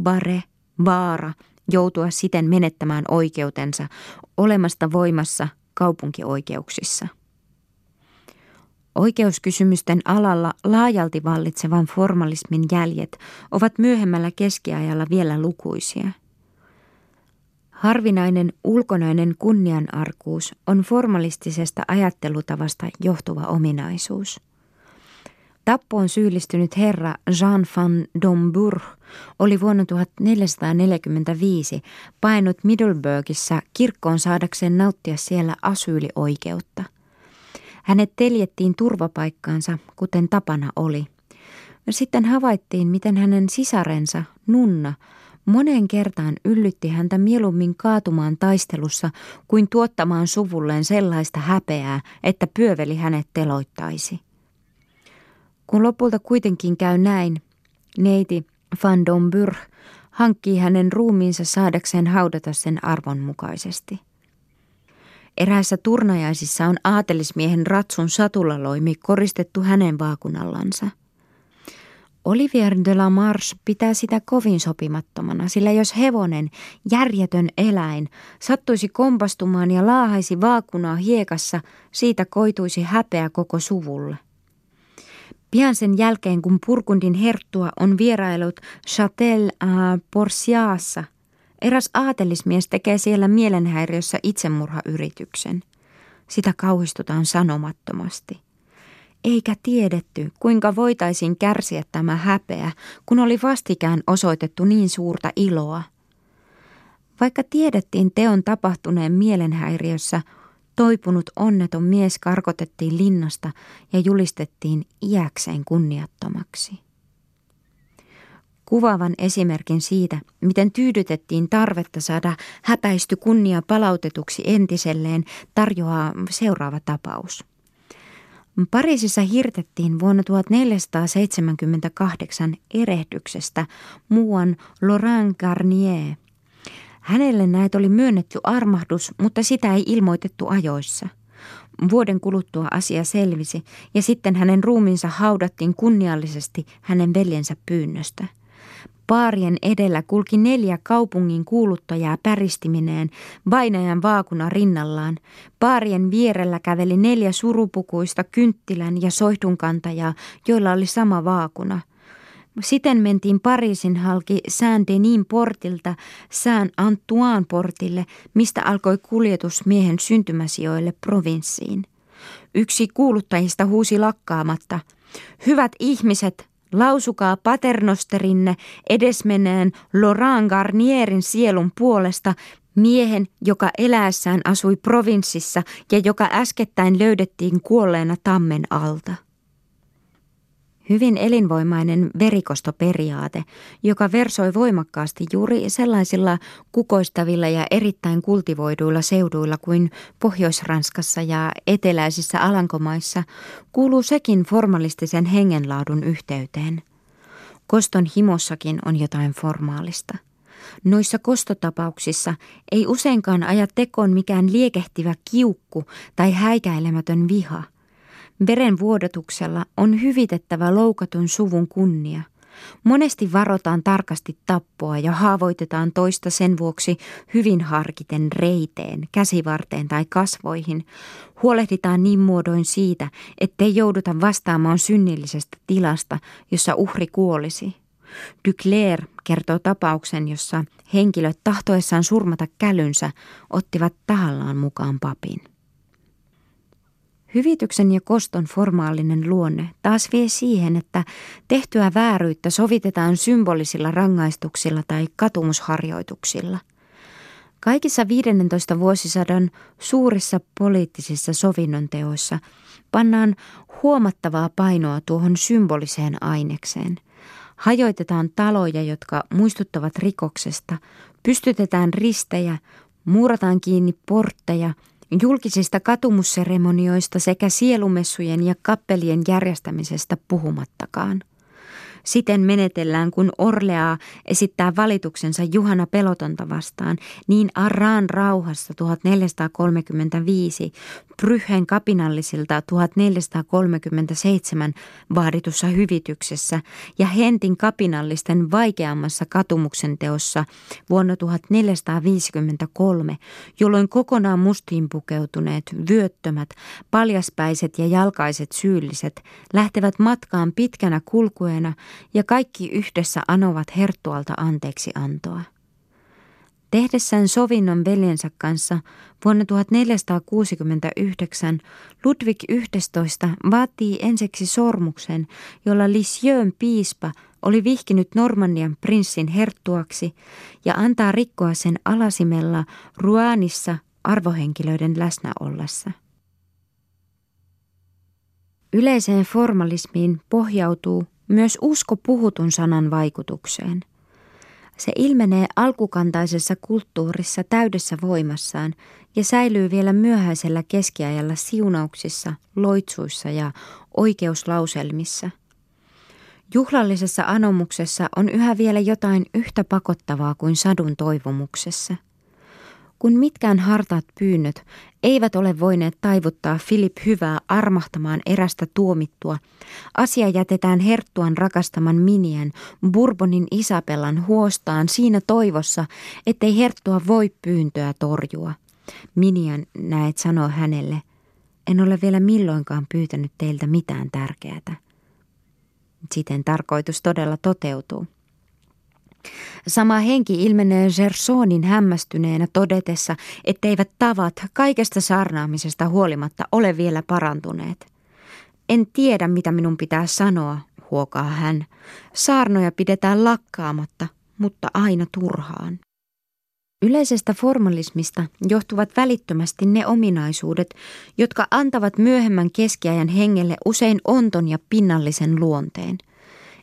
Speaker 1: bare, vaara joutua siten menettämään oikeutensa olemasta voimassa kaupunkioikeuksissa. Oikeuskysymysten alalla laajalti vallitsevan formalismin jäljet ovat myöhemmällä keskiajalla vielä lukuisia. Harvinainen ulkonainen kunnianarkuus on formalistisesta ajattelutavasta johtuva ominaisuus – Tappoon syyllistynyt herra Jean van Domburg oli vuonna 1445 painut Middelburgissa kirkkoon saadakseen nauttia siellä asyylioikeutta. Hänet teljettiin turvapaikkaansa, kuten tapana oli. Sitten havaittiin, miten hänen sisarensa, Nunna, Moneen kertaan yllytti häntä mieluummin kaatumaan taistelussa kuin tuottamaan suvulleen sellaista häpeää, että pyöveli hänet teloittaisi. Kun lopulta kuitenkin käy näin, neiti Van Domburg hankkii hänen ruumiinsa saadakseen haudata sen arvon mukaisesti. Eräissä turnajaisissa on aatelismiehen ratsun satulaloimi koristettu hänen vaakunallansa – Olivier de la Marche pitää sitä kovin sopimattomana, sillä jos hevonen, järjetön eläin, sattuisi kompastumaan ja laahaisi vaakunaa hiekassa, siitä koituisi häpeä koko suvulle. Pian sen jälkeen, kun Purkundin herttua on vierailut Châtel à Porciaassa, eräs aatelismies tekee siellä mielenhäiriössä itsemurhayrityksen. Sitä kauhistutaan sanomattomasti eikä tiedetty, kuinka voitaisiin kärsiä tämä häpeä, kun oli vastikään osoitettu niin suurta iloa. Vaikka tiedettiin teon tapahtuneen mielenhäiriössä, toipunut onneton mies karkotettiin linnasta ja julistettiin iäkseen kunniattomaksi. Kuvaavan esimerkin siitä, miten tyydytettiin tarvetta saada häpäisty kunnia palautetuksi entiselleen, tarjoaa seuraava tapaus. Pariisissa hirtettiin vuonna 1478 erehdyksestä muuan Laurent Garnier. Hänelle näitä oli myönnetty armahdus, mutta sitä ei ilmoitettu ajoissa. Vuoden kuluttua asia selvisi ja sitten hänen ruumiinsa haudattiin kunniallisesti hänen veljensä pyynnöstä. Paarien edellä kulki neljä kaupungin kuuluttajaa päristimineen, vainajan vaakuna rinnallaan. Paarien vierellä käveli neljä surupukuista kynttilän ja soihdunkantajaa, joilla oli sama vaakuna. Siten mentiin Pariisin halki Saint-Denis portilta Saint-Antoine portille, mistä alkoi kuljetus miehen syntymäsijoille provinssiin. Yksi kuuluttajista huusi lakkaamatta. Hyvät ihmiset, Lausukaa paternosterinne edesmeneen Laurent Garnierin sielun puolesta, miehen, joka eläessään asui provinssissa ja joka äskettäin löydettiin kuolleena tammen alta. Hyvin elinvoimainen verikostoperiaate, joka versoi voimakkaasti juuri sellaisilla kukoistavilla ja erittäin kultivoiduilla seuduilla kuin Pohjois-Ranskassa ja eteläisissä Alankomaissa, kuuluu sekin formalistisen hengenlaadun yhteyteen. Koston himossakin on jotain formaalista. Noissa kostotapauksissa ei useinkaan aja tekoon mikään liekehtivä kiukku tai häikäilemätön viha – Verenvuodotuksella on hyvitettävä loukatun suvun kunnia. Monesti varotaan tarkasti tappoa ja haavoitetaan toista sen vuoksi hyvin harkiten reiteen, käsivarteen tai kasvoihin. Huolehditaan niin muodoin siitä, ettei jouduta vastaamaan synnillisestä tilasta, jossa uhri kuolisi. Duclair kertoo tapauksen, jossa henkilöt tahtoessaan surmata kälynsä ottivat tahallaan mukaan papin. Hyvityksen ja koston formaalinen luonne taas vie siihen, että tehtyä vääryyttä sovitetaan symbolisilla rangaistuksilla tai katumusharjoituksilla. Kaikissa 15 vuosisadan suurissa poliittisissa sovinnonteoissa pannaan huomattavaa painoa tuohon symboliseen ainekseen. Hajoitetaan taloja, jotka muistuttavat rikoksesta, pystytetään ristejä, muurataan kiinni portteja – julkisista katumusseremonioista sekä sielumessujen ja kappelien järjestämisestä puhumattakaan. Siten menetellään, kun Orleaa esittää valituksensa Juhana Pelotonta vastaan, niin Arraan rauhassa 1435, Pryhen kapinallisilta 1437 vaaditussa hyvityksessä ja Hentin kapinallisten vaikeammassa katumuksen teossa vuonna 1453, jolloin kokonaan mustiin pukeutuneet, vyöttömät, paljaspäiset ja jalkaiset syylliset lähtevät matkaan pitkänä kulkueena ja kaikki yhdessä anovat herttualta anteeksi antoa. Tehdessään sovinnon veljensä kanssa vuonna 1469 Ludwig XI vaatii ensiksi sormuksen, jolla Lisieux piispa oli vihkinyt Normannian prinssin herttuaksi ja antaa rikkoa sen alasimella Ruanissa arvohenkilöiden läsnä ollessa. Yleiseen formalismiin pohjautuu myös usko puhutun sanan vaikutukseen. Se ilmenee alkukantaisessa kulttuurissa täydessä voimassaan ja säilyy vielä myöhäisellä keskiajalla siunauksissa, loitsuissa ja oikeuslauselmissa. Juhlallisessa anomuksessa on yhä vielä jotain yhtä pakottavaa kuin sadun toivomuksessa – kun mitkään hartaat pyynnöt eivät ole voineet taivuttaa Filip hyvää armahtamaan erästä tuomittua, asia jätetään herttuan rakastaman minien Bourbonin Isabellan huostaan siinä toivossa, ettei herttua voi pyyntöä torjua. Minian näet sanoo hänelle, en ole vielä milloinkaan pyytänyt teiltä mitään tärkeää. Siten tarkoitus todella toteutuu. Sama henki ilmenee Gersonin hämmästyneenä todetessa, etteivät tavat kaikesta sarnaamisesta huolimatta ole vielä parantuneet. En tiedä, mitä minun pitää sanoa, huokaa hän. Saarnoja pidetään lakkaamatta, mutta aina turhaan. Yleisestä formalismista johtuvat välittömästi ne ominaisuudet, jotka antavat myöhemmän keskiajan hengelle usein onton ja pinnallisen luonteen –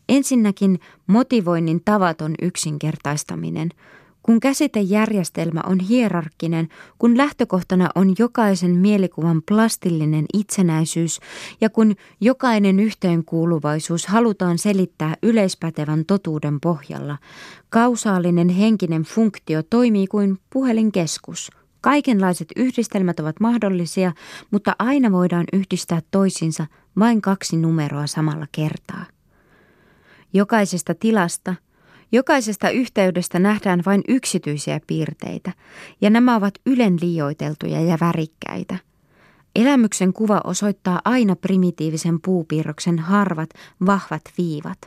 Speaker 1: Ensinnäkin motivoinnin tavaton yksinkertaistaminen. Kun käsitejärjestelmä on hierarkkinen, kun lähtökohtana on jokaisen mielikuvan plastillinen itsenäisyys ja kun jokainen yhteenkuuluvaisuus halutaan selittää yleispätevän totuuden pohjalla, kausaalinen henkinen funktio toimii kuin puhelinkeskus. Kaikenlaiset yhdistelmät ovat mahdollisia, mutta aina voidaan yhdistää toisiinsa vain kaksi numeroa samalla kertaa. Jokaisesta tilasta, jokaisesta yhteydestä nähdään vain yksityisiä piirteitä, ja nämä ovat ylen liioiteltuja ja värikkäitä. Elämyksen kuva osoittaa aina primitiivisen puupiirroksen harvat, vahvat viivat.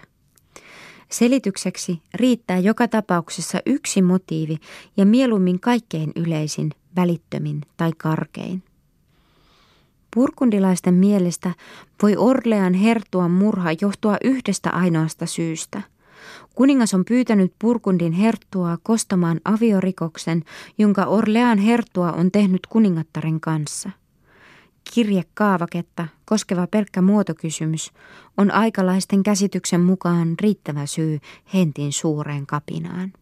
Speaker 1: Selitykseksi riittää joka tapauksessa yksi motiivi ja mieluummin kaikkein yleisin, välittömin tai karkein. Purkundilaisten mielestä voi Orlean hertuan murha johtua yhdestä ainoasta syystä. Kuningas on pyytänyt Purkundin herttua kostamaan aviorikoksen, jonka Orlean herttua on tehnyt kuningattaren kanssa. Kirjekaavaketta koskeva pelkkä muotokysymys on aikalaisten käsityksen mukaan riittävä syy Hentin suureen kapinaan.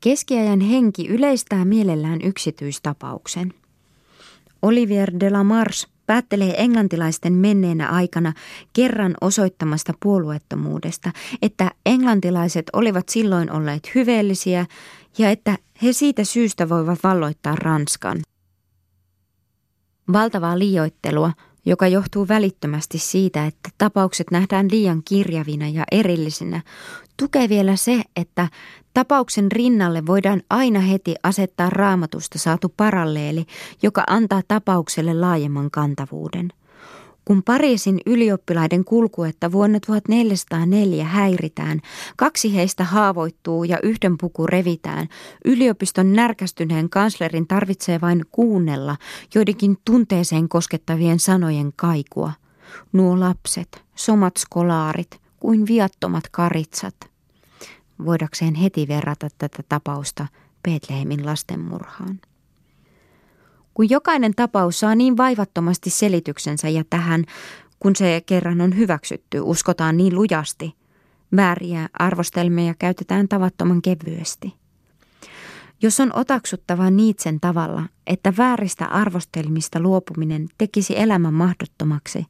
Speaker 1: Keskiajan henki yleistää mielellään yksityistapauksen – Olivier de la Mars päättelee englantilaisten menneenä aikana kerran osoittamasta puolueettomuudesta, että englantilaiset olivat silloin olleet hyveellisiä ja että he siitä syystä voivat valloittaa Ranskan. Valtavaa liioittelua, joka johtuu välittömästi siitä, että tapaukset nähdään liian kirjavina ja erillisinä, tukee vielä se, että Tapauksen rinnalle voidaan aina heti asettaa raamatusta saatu paralleeli, joka antaa tapaukselle laajemman kantavuuden. Kun Pariisin ylioppilaiden kulkuetta vuonna 1404 häiritään, kaksi heistä haavoittuu ja yhden puku revitään, yliopiston närkästyneen kanslerin tarvitsee vain kuunnella joidenkin tunteeseen koskettavien sanojen kaikua. Nuo lapset, somat skolaarit, kuin viattomat karitsat – voidakseen heti verrata tätä tapausta Betlehemin lastenmurhaan. Kun jokainen tapaus saa niin vaivattomasti selityksensä ja tähän, kun se kerran on hyväksytty, uskotaan niin lujasti, vääriä arvostelmia käytetään tavattoman kevyesti – jos on otaksuttava Niitsen tavalla, että vääristä arvostelmista luopuminen tekisi elämän mahdottomaksi,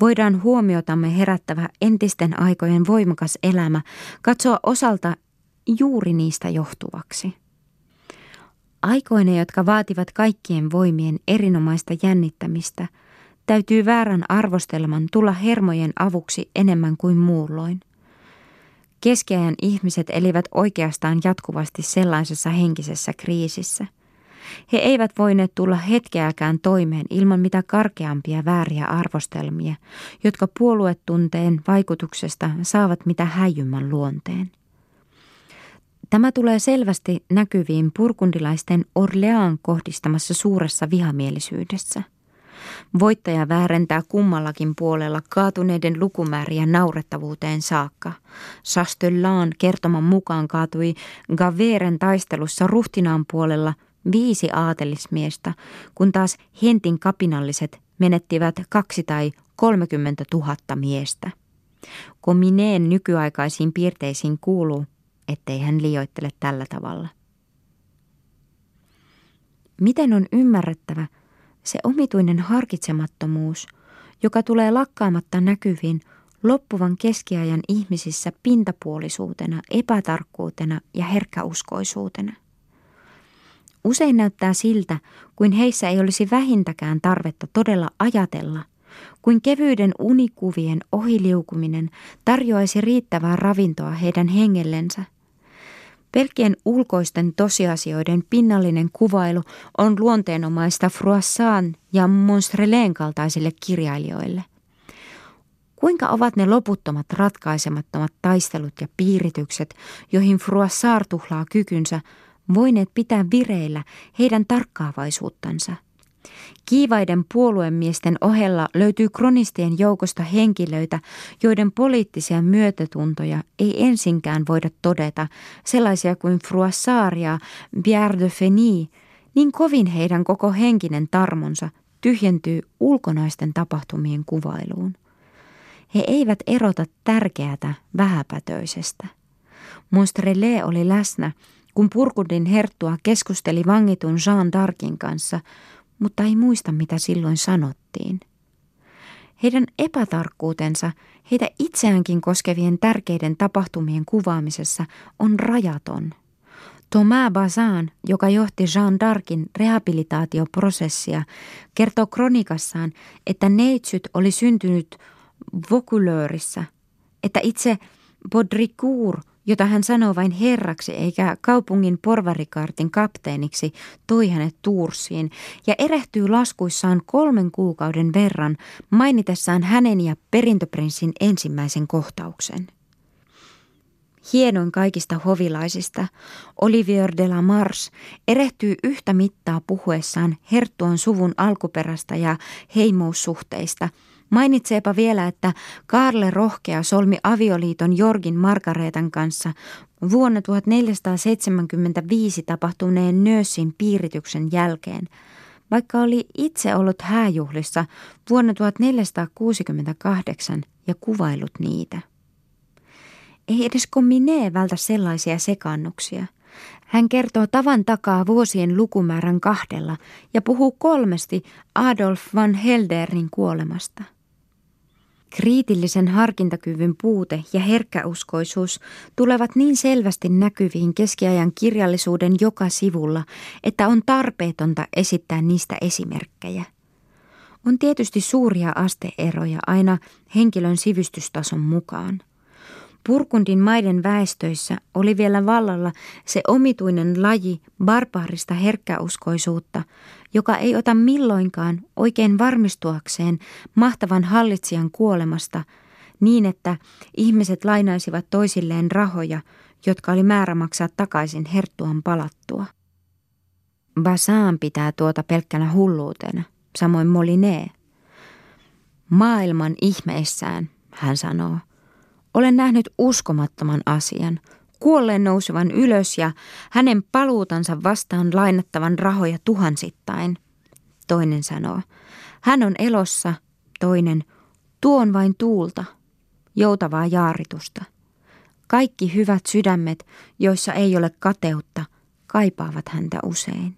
Speaker 1: voidaan huomiotamme herättävä entisten aikojen voimakas elämä katsoa osalta juuri niistä johtuvaksi. Aikoina, jotka vaativat kaikkien voimien erinomaista jännittämistä, täytyy väärän arvostelman tulla hermojen avuksi enemmän kuin muulloin. Keskiajan ihmiset elivät oikeastaan jatkuvasti sellaisessa henkisessä kriisissä. He eivät voineet tulla hetkeäkään toimeen ilman mitä karkeampia vääriä arvostelmia, jotka puoluetunteen vaikutuksesta saavat mitä häijymmän luonteen. Tämä tulee selvästi näkyviin purkundilaisten Orleaan kohdistamassa suuressa vihamielisyydessä. Voittaja väärentää kummallakin puolella kaatuneiden lukumääriä naurettavuuteen saakka. Sastellaan kertoman mukaan kaatui Gaveren taistelussa ruhtinaan puolella viisi aatelismiestä, kun taas Hentin kapinalliset menettivät kaksi tai 30 000 miestä. Komineen nykyaikaisiin piirteisiin kuuluu, ettei hän liioittele tällä tavalla. Miten on ymmärrettävä se omituinen harkitsemattomuus, joka tulee lakkaamatta näkyviin loppuvan keskiajan ihmisissä pintapuolisuutena, epätarkkuutena ja herkkäuskoisuutena? Usein näyttää siltä, kuin heissä ei olisi vähintäkään tarvetta todella ajatella, kuin kevyyden unikuvien ohiliukuminen tarjoaisi riittävää ravintoa heidän hengellensä – Pelkkien ulkoisten tosiasioiden pinnallinen kuvailu on luonteenomaista Froissaan ja Monstreleen kaltaisille kirjailijoille. Kuinka ovat ne loputtomat ratkaisemattomat taistelut ja piiritykset, joihin Froissart tuhlaa kykynsä, voineet pitää vireillä heidän tarkkaavaisuuttansa – Kiivaiden puoluemiesten ohella löytyy kronistien joukosta henkilöitä, joiden poliittisia myötätuntoja ei ensinkään voida todeta, sellaisia kuin Froissart ja Pierre de Feny, niin kovin heidän koko henkinen tarmonsa tyhjentyy ulkonaisten tapahtumien kuvailuun. He eivät erota tärkeätä vähäpätöisestä. Monstrelé oli läsnä, kun Purkundin herttua keskusteli vangitun Jean d'Arcin kanssa, mutta ei muista mitä silloin sanottiin. Heidän epätarkkuutensa heitä itseäänkin koskevien tärkeiden tapahtumien kuvaamisessa on rajaton. Thomas Bazin, joka johti Jean d'Arcin rehabilitaatioprosessia, kertoo kronikassaan, että neitsyt oli syntynyt Vaucouleursissa, että itse Baudricourt jota hän sanoo vain herraksi eikä kaupungin porvarikartin kapteeniksi, toi hänet Tuursiin ja erehtyy laskuissaan kolmen kuukauden verran mainitessaan hänen ja perintöprinssin ensimmäisen kohtauksen. Hienoin kaikista hovilaisista, Olivier de la Mars, erehtyy yhtä mittaa puhuessaan herttuon suvun alkuperästä ja heimoussuhteista – Mainitseepa vielä, että Karle Rohkea solmi avioliiton Jorgin Margaretan kanssa vuonna 1475 tapahtuneen Nössin piirityksen jälkeen, vaikka oli itse ollut hääjuhlissa vuonna 1468 ja kuvailut niitä. Ei edes Kominee vältä sellaisia sekannuksia. Hän kertoo tavan takaa vuosien lukumäärän kahdella ja puhuu kolmesti Adolf van Helderin kuolemasta – Kriitillisen harkintakyvyn puute ja herkkäuskoisuus tulevat niin selvästi näkyviin keskiajan kirjallisuuden joka sivulla, että on tarpeetonta esittää niistä esimerkkejä. On tietysti suuria asteeroja aina henkilön sivistystason mukaan. Purkundin maiden väestöissä oli vielä vallalla se omituinen laji barbaarista herkkäuskoisuutta, joka ei ota milloinkaan oikein varmistuakseen mahtavan hallitsijan kuolemasta niin, että ihmiset lainaisivat toisilleen rahoja, jotka oli määrä maksaa takaisin herttuan palattua. Basaan pitää tuota pelkkänä hulluutena, samoin Molinee. Maailman ihmeissään, hän sanoo, olen nähnyt uskomattoman asian, kuolleen nousevan ylös ja hänen paluutansa vastaan lainattavan rahoja tuhansittain. Toinen sanoo, hän on elossa, toinen, tuon vain tuulta, joutavaa jaaritusta. Kaikki hyvät sydämet, joissa ei ole kateutta, kaipaavat häntä usein.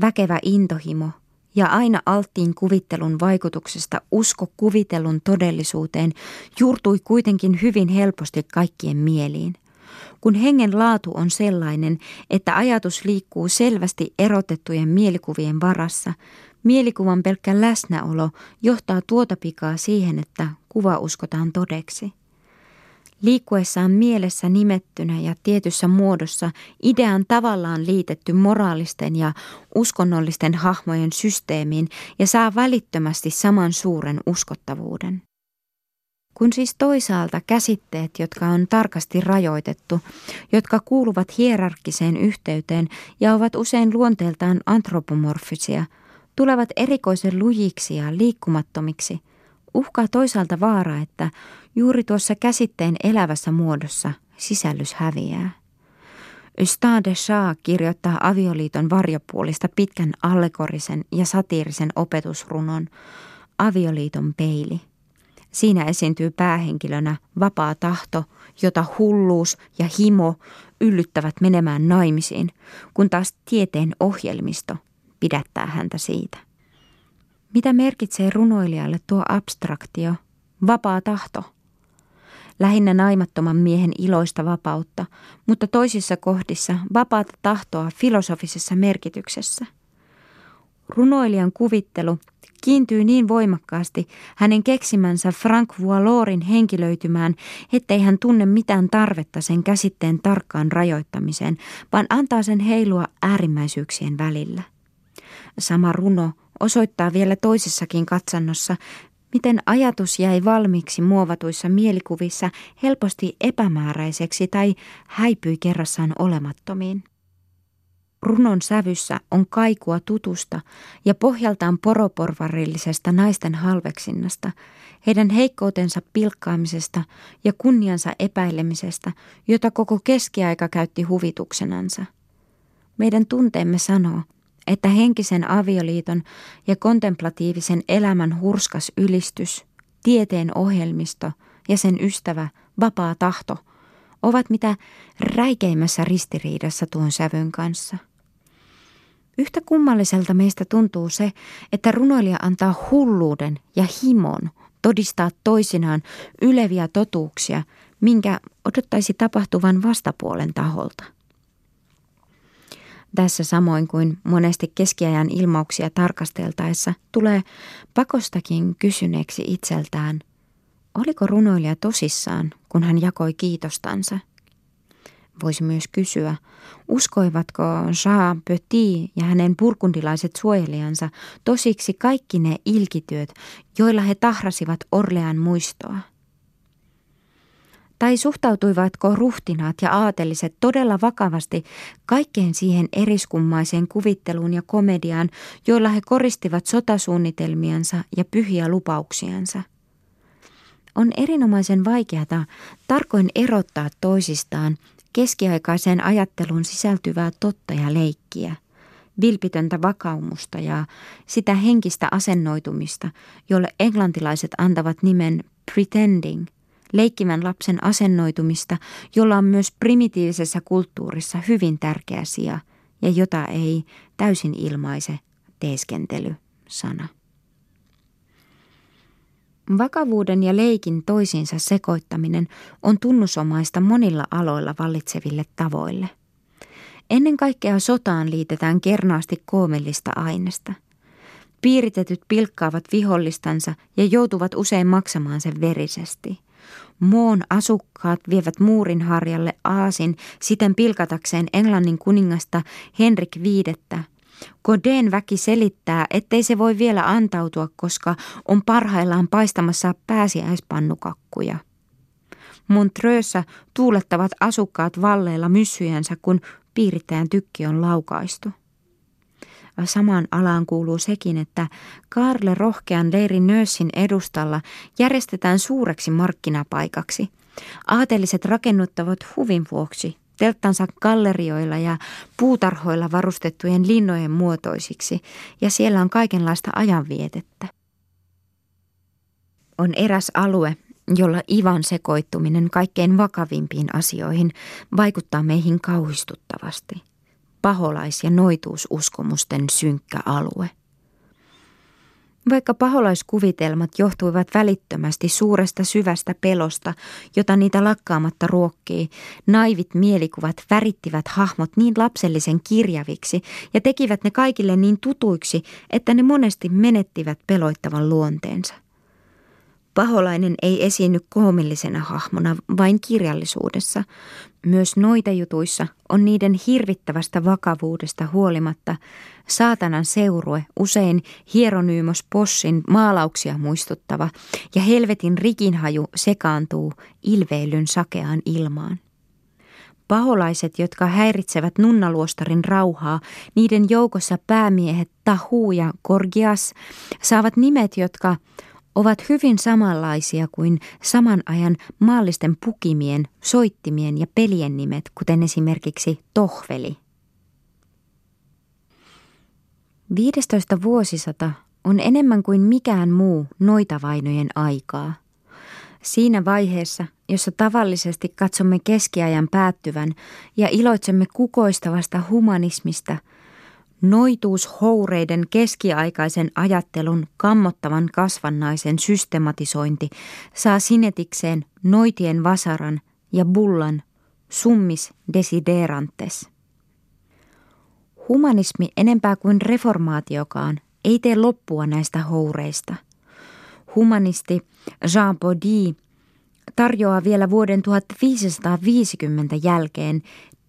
Speaker 1: Väkevä intohimo ja aina alttiin kuvittelun vaikutuksesta usko kuvitellun todellisuuteen juurtui kuitenkin hyvin helposti kaikkien mieliin. Kun hengen laatu on sellainen, että ajatus liikkuu selvästi erotettujen mielikuvien varassa, mielikuvan pelkkä läsnäolo johtaa tuota pikaa siihen, että kuva uskotaan todeksi. Liikkuessaan mielessä nimettynä ja tietyssä muodossa idean tavallaan liitetty moraalisten ja uskonnollisten hahmojen systeemiin ja saa välittömästi saman suuren uskottavuuden. Kun siis toisaalta käsitteet, jotka on tarkasti rajoitettu, jotka kuuluvat hierarkkiseen yhteyteen ja ovat usein luonteeltaan antropomorfisia, tulevat erikoisen lujiksi ja liikkumattomiksi, uhkaa toisaalta vaara, että juuri tuossa käsitteen elävässä muodossa sisällys häviää. Stade Shah kirjoittaa avioliiton varjopuolista pitkän allegorisen ja satiirisen opetusrunon Avioliiton peili. Siinä esiintyy päähenkilönä vapaa tahto, jota hulluus ja himo yllyttävät menemään naimisiin, kun taas tieteen ohjelmisto pidättää häntä siitä. Mitä merkitsee runoilijalle tuo abstraktio, vapaa tahto? Lähinnä naimattoman miehen iloista vapautta, mutta toisissa kohdissa vapaata tahtoa filosofisessa merkityksessä. Runoilijan kuvittelu kiintyy niin voimakkaasti hänen keksimänsä Frank Voilorin henkilöitymään, ettei hän tunne mitään tarvetta sen käsitteen tarkkaan rajoittamiseen, vaan antaa sen heilua äärimmäisyyksien välillä. Sama runo osoittaa vielä toisessakin katsannossa, miten ajatus jäi valmiiksi muovatuissa mielikuvissa helposti epämääräiseksi tai häipyi kerrassaan olemattomiin. Runon sävyssä on kaikua tutusta ja pohjaltaan poroporvarillisesta naisten halveksinnasta, heidän heikkoutensa pilkkaamisesta ja kunniansa epäilemisestä, jota koko keskiaika käytti huvituksenansa. Meidän tunteemme sanoo, että henkisen avioliiton ja kontemplatiivisen elämän hurskas ylistys, tieteen ohjelmisto ja sen ystävä, vapaa tahto, ovat mitä räikeimmässä ristiriidassa tuon sävyn kanssa – Yhtä kummalliselta meistä tuntuu se, että runoilija antaa hulluuden ja himon todistaa toisinaan yleviä totuuksia, minkä odottaisi tapahtuvan vastapuolen taholta. Tässä samoin kuin monesti keskiajan ilmauksia tarkasteltaessa tulee pakostakin kysyneeksi itseltään, oliko runoilija tosissaan, kun hän jakoi kiitostansa – Voisi myös kysyä, uskoivatko Jean Petit ja hänen purkundilaiset suojelijansa tosiksi kaikki ne ilkityöt, joilla he tahrasivat Orlean muistoa? Tai suhtautuivatko ruhtinaat ja aateliset todella vakavasti kaikkeen siihen eriskummaiseen kuvitteluun ja komediaan, joilla he koristivat sotasuunnitelmiansa ja pyhiä lupauksiansa? On erinomaisen vaikeata tarkoin erottaa toisistaan keskiaikaiseen ajatteluun sisältyvää totta ja leikkiä, vilpitöntä vakaumusta ja sitä henkistä asennoitumista, jolle englantilaiset antavat nimen pretending, leikkivän lapsen asennoitumista, jolla on myös primitiivisessä kulttuurissa hyvin tärkeä sija ja jota ei täysin ilmaise teeskentely sana. Vakavuuden ja leikin toisiinsa sekoittaminen on tunnusomaista monilla aloilla vallitseville tavoille. Ennen kaikkea sotaan liitetään kernaasti koomellista aineesta. Piiritetyt pilkkaavat vihollistansa ja joutuvat usein maksamaan sen verisesti. Moon asukkaat vievät muurin harjalle aasin siten pilkatakseen Englannin kuningasta Henrik viidettä Godin väki selittää, ettei se voi vielä antautua, koska on parhaillaan paistamassa pääsiäispannukakkuja. Montreuxssä tuulettavat asukkaat valleilla myssyjänsä, kun piirittäjän tykki on laukaistu. Samaan alaan kuuluu sekin, että Karle Rohkean leirin Nössin edustalla järjestetään suureksi markkinapaikaksi. Aateliset rakennuttavat huvin vuoksi telttansa gallerioilla ja puutarhoilla varustettujen linnojen muotoisiksi, ja siellä on kaikenlaista ajanvietettä. On eräs alue, jolla Ivan sekoittuminen kaikkein vakavimpiin asioihin vaikuttaa meihin kauhistuttavasti. Paholais- ja noituususkomusten synkkä alue. Vaikka paholaiskuvitelmat johtuivat välittömästi suuresta syvästä pelosta, jota niitä lakkaamatta ruokkii, naivit mielikuvat värittivät hahmot niin lapsellisen kirjaviksi ja tekivät ne kaikille niin tutuiksi, että ne monesti menettivät peloittavan luonteensa. Paholainen ei esiinny koomillisena hahmona vain kirjallisuudessa. Myös noita jutuissa on niiden hirvittävästä vakavuudesta huolimatta saatanan seurue, usein hieronyymos Possin maalauksia muistuttava, ja helvetin rikinhaju sekaantuu ilveilyn sakeaan ilmaan. Paholaiset, jotka häiritsevät nunnaluostarin rauhaa, niiden joukossa päämiehet Tahu ja Korgias, saavat nimet, jotka ovat hyvin samanlaisia kuin saman ajan maallisten pukimien, soittimien ja pelien nimet, kuten esimerkiksi Tohveli. 15 vuosisata on enemmän kuin mikään muu noitavainojen aikaa. Siinä vaiheessa, jossa tavallisesti katsomme keskiajan päättyvän ja iloitsemme kukoistavasta humanismista – Noituushoureiden keskiaikaisen ajattelun kammottavan kasvannaisen systematisointi saa sinetikseen noitien vasaran ja bullan summis desiderantes. Humanismi enempää kuin reformaatiokaan ei tee loppua näistä houreista. Humanisti Jean Baudy tarjoaa vielä vuoden 1550 jälkeen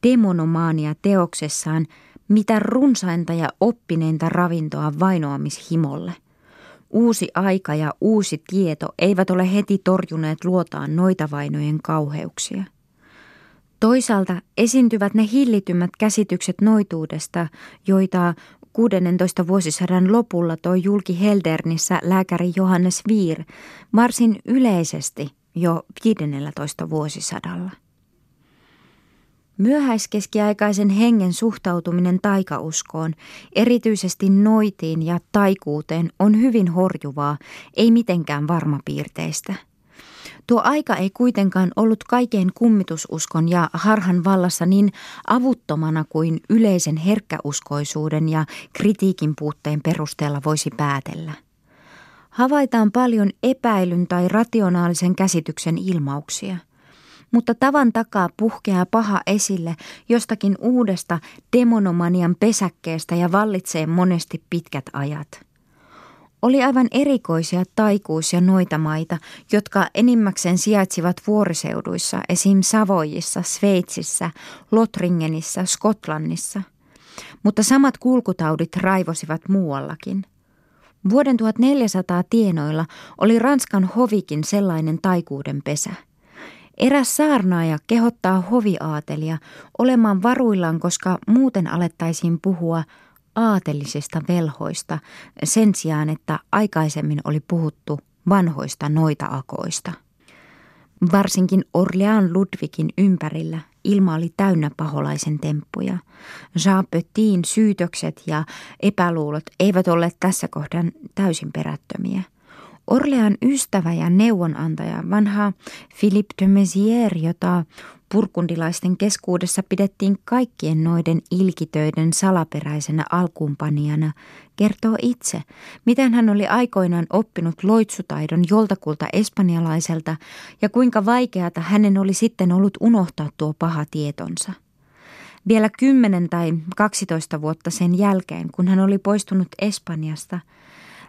Speaker 1: demonomania teoksessaan – mitä runsainta ja oppineinta ravintoa vainoamishimolle. Uusi aika ja uusi tieto eivät ole heti torjuneet luotaan noita vainojen kauheuksia. Toisaalta esiintyvät ne hillitymmät käsitykset noituudesta, joita 16 vuosisadan lopulla toi julki Heldernissä lääkäri Johannes Viir varsin yleisesti jo 15 vuosisadalla. Myöhäiskeskiaikaisen hengen suhtautuminen taikauskoon, erityisesti noitiin ja taikuuteen, on hyvin horjuvaa, ei mitenkään varmapiirteistä. Tuo aika ei kuitenkaan ollut kaiken kummitususkon ja harhan vallassa niin avuttomana kuin yleisen herkkäuskoisuuden ja kritiikin puutteen perusteella voisi päätellä. Havaitaan paljon epäilyn tai rationaalisen käsityksen ilmauksia – mutta tavan takaa puhkeaa paha esille jostakin uudesta demonomanian pesäkkeestä ja vallitsee monesti pitkät ajat. Oli aivan erikoisia taikuus- ja noitamaita, jotka enimmäkseen sijaitsivat vuoriseuduissa, esim. Savojissa, Sveitsissä, Lotringenissä, Skotlannissa. Mutta samat kulkutaudit raivosivat muuallakin. Vuoden 1400 tienoilla oli Ranskan hovikin sellainen taikuuden pesä – Eräs saarnaaja kehottaa hoviaatelia olemaan varuillaan, koska muuten alettaisiin puhua aatelisista velhoista sen sijaan, että aikaisemmin oli puhuttu vanhoista noita-akoista. Varsinkin Orlean Ludvikin ympärillä ilma oli täynnä paholaisen temppuja. Jean Petin syytökset ja epäluulot eivät olleet tässä kohdan täysin perättömiä – Orlean ystävä ja neuvonantaja, vanha Philippe de Mézières, jota purkundilaisten keskuudessa pidettiin kaikkien noiden ilkitöiden salaperäisenä alkuunpanijana, kertoo itse, miten hän oli aikoinaan oppinut loitsutaidon joltakulta espanjalaiselta ja kuinka vaikeata hänen oli sitten ollut unohtaa tuo paha tietonsa. Vielä kymmenen tai kaksitoista vuotta sen jälkeen, kun hän oli poistunut Espanjasta –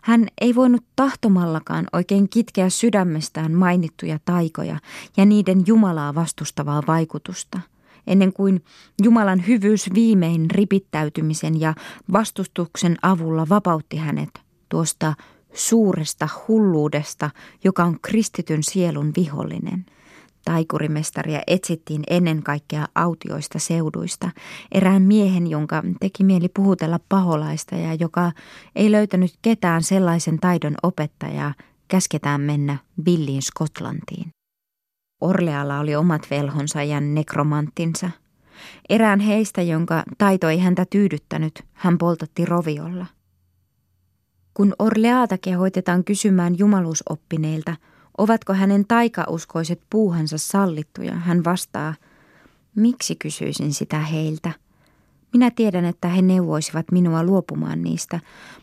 Speaker 1: hän ei voinut tahtomallakaan oikein kitkeä sydämestään mainittuja taikoja ja niiden Jumalaa vastustavaa vaikutusta, ennen kuin Jumalan hyvyys viimein ripittäytymisen ja vastustuksen avulla vapautti hänet tuosta suuresta hulluudesta, joka on kristityn sielun vihollinen – Taikurimestaria etsittiin ennen kaikkea autioista seuduista. Erään miehen, jonka teki mieli puhutella paholaista ja joka ei löytänyt ketään sellaisen taidon opettajaa, käsketään mennä villiin Skotlantiin. Orlealla oli omat velhonsa ja nekromanttinsa. Erään heistä, jonka taito ei häntä tyydyttänyt, hän poltatti roviolla. Kun Orleata kehoitetaan kysymään jumaluusoppineilta – Ovatko hänen taikauskoiset puuhansa sallittuja? Hän vastaa, miksi kysyisin sitä heiltä? Minä tiedän, että he neuvoisivat minua luopumaan niistä,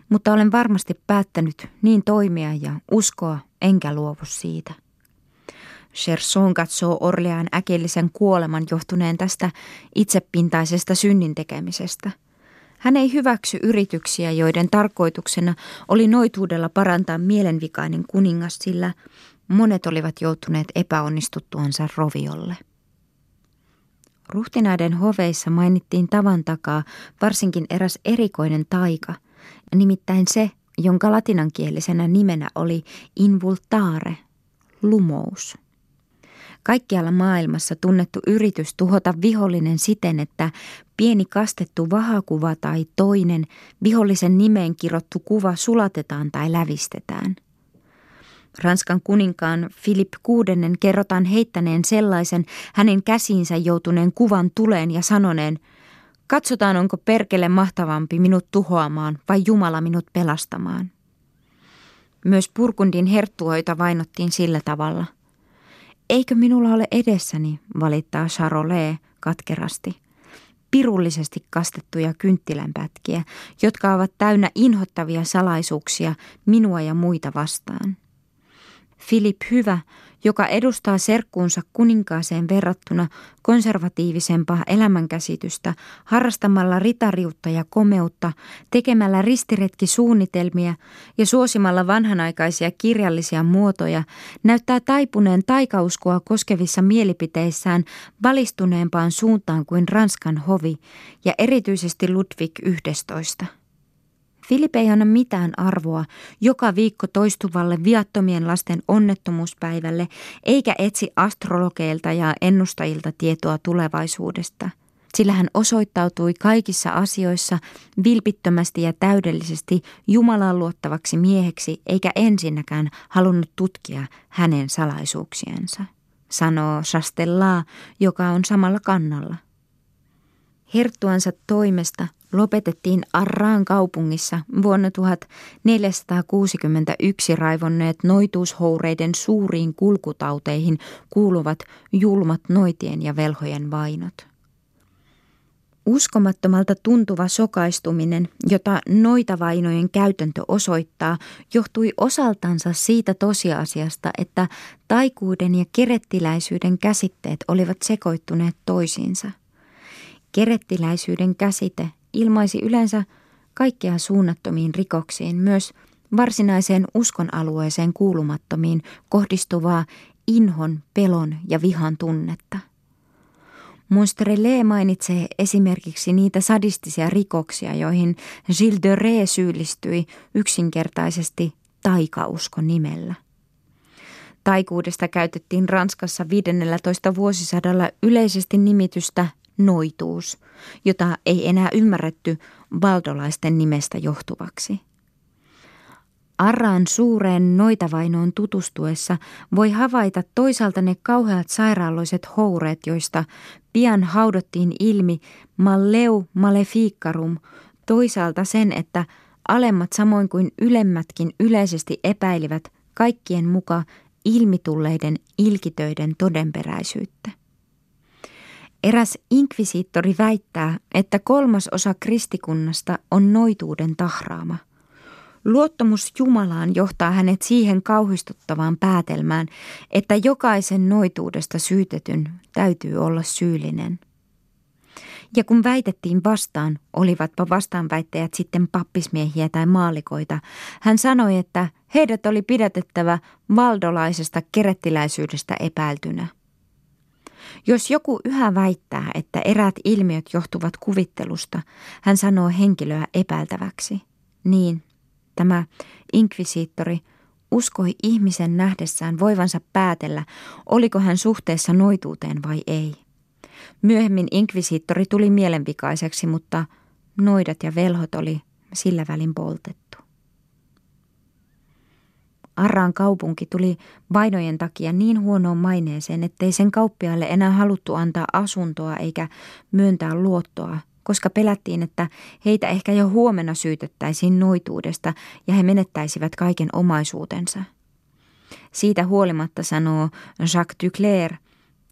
Speaker 1: mutta olen varmasti päättänyt niin toimia ja uskoa, enkä luovu siitä. Cherson katsoo Orlean äkillisen kuoleman johtuneen tästä itsepintaisesta synnin tekemisestä. Hän ei hyväksy yrityksiä, joiden tarkoituksena oli noituudella parantaa mielenvikainen kuningas, sillä Monet olivat joutuneet epäonnistuttuansa roviolle. Ruhtinaiden hoveissa mainittiin tavan takaa varsinkin eräs erikoinen taika, nimittäin se, jonka latinankielisenä nimenä oli invultare, lumous. Kaikkialla maailmassa tunnettu yritys tuhota vihollinen siten, että pieni kastettu vahakuva tai toinen vihollisen nimeen kirottu kuva sulatetaan tai lävistetään – Ranskan kuninkaan Filip VI kerrotaan heittäneen sellaisen hänen käsiinsä joutuneen kuvan tuleen ja sanoneen, katsotaan onko perkele mahtavampi minut tuhoamaan vai Jumala minut pelastamaan. Myös Purkundin herttuoita vainottiin sillä tavalla. Eikö minulla ole edessäni, valittaa Charolais katkerasti, pirullisesti kastettuja kynttilänpätkiä, jotka ovat täynnä inhottavia salaisuuksia minua ja muita vastaan. Filip Hyvä, joka edustaa serkkuunsa kuninkaaseen verrattuna konservatiivisempaa elämänkäsitystä, harrastamalla ritariutta ja komeutta, tekemällä ristiretkisuunnitelmia ja suosimalla vanhanaikaisia kirjallisia muotoja, näyttää taipuneen taikauskoa koskevissa mielipiteissään valistuneempaan suuntaan kuin Ranskan hovi ja erityisesti Ludwig XI. Filip ei anna mitään arvoa joka viikko toistuvalle viattomien lasten onnettomuuspäivälle, eikä etsi astrologeilta ja ennustajilta tietoa tulevaisuudesta. Sillä hän osoittautui kaikissa asioissa vilpittömästi ja täydellisesti Jumalan luottavaksi mieheksi, eikä ensinnäkään halunnut tutkia hänen salaisuuksiensa, sanoo Chastella, joka on samalla kannalla. Herttuansa toimesta lopetettiin Arraan kaupungissa vuonna 1461 raivonneet noituushoureiden suuriin kulkutauteihin kuuluvat julmat noitien ja velhojen vainot. Uskomattomalta tuntuva sokaistuminen, jota noitavainojen käytäntö osoittaa, johtui osaltansa siitä tosiasiasta, että taikuuden ja kerettiläisyyden käsitteet olivat sekoittuneet toisiinsa. Kerettiläisyyden käsite ilmaisi yleensä kaikkea suunnattomiin rikoksiin, myös varsinaiseen uskon alueeseen kuulumattomiin kohdistuvaa inhon, pelon ja vihan tunnetta. Monstrelé mainitsee esimerkiksi niitä sadistisia rikoksia, joihin Gilles de Ré syyllistyi yksinkertaisesti taikauskon nimellä. Taikuudesta käytettiin Ranskassa 15 vuosisadalla yleisesti nimitystä noituus, jota ei enää ymmärretty valdolaisten nimestä johtuvaksi. Arraan suureen noitavainoon tutustuessa voi havaita toisaalta ne kauheat sairaaloiset houreet, joista pian haudottiin ilmi malleu maleficarum, toisaalta sen, että alemmat samoin kuin ylemmätkin yleisesti epäilivät kaikkien muka ilmitulleiden ilkitöiden todenperäisyyttä. Eräs inkvisiittori väittää, että kolmas osa kristikunnasta on noituuden tahraama. Luottamus Jumalaan johtaa hänet siihen kauhistuttavaan päätelmään, että jokaisen noituudesta syytetyn täytyy olla syyllinen. Ja kun väitettiin vastaan, olivatpa vastaanväittäjät sitten pappismiehiä tai maalikoita, hän sanoi, että heidät oli pidätettävä valdolaisesta kerettiläisyydestä epäiltynä. Jos joku yhä väittää, että eräät ilmiöt johtuvat kuvittelusta, hän sanoo henkilöä epäiltäväksi. Niin, tämä inkvisiittori uskoi ihmisen nähdessään voivansa päätellä, oliko hän suhteessa noituuteen vai ei. Myöhemmin inkvisiittori tuli mielenvikaiseksi, mutta noidat ja velhot oli sillä välin poltettu. Arraan kaupunki tuli vainojen takia niin huonoon maineeseen, ettei sen kauppiaille enää haluttu antaa asuntoa eikä myöntää luottoa, koska pelättiin, että heitä ehkä jo huomenna syytettäisiin noituudesta ja he menettäisivät kaiken omaisuutensa. Siitä huolimatta sanoo Jacques Duclair,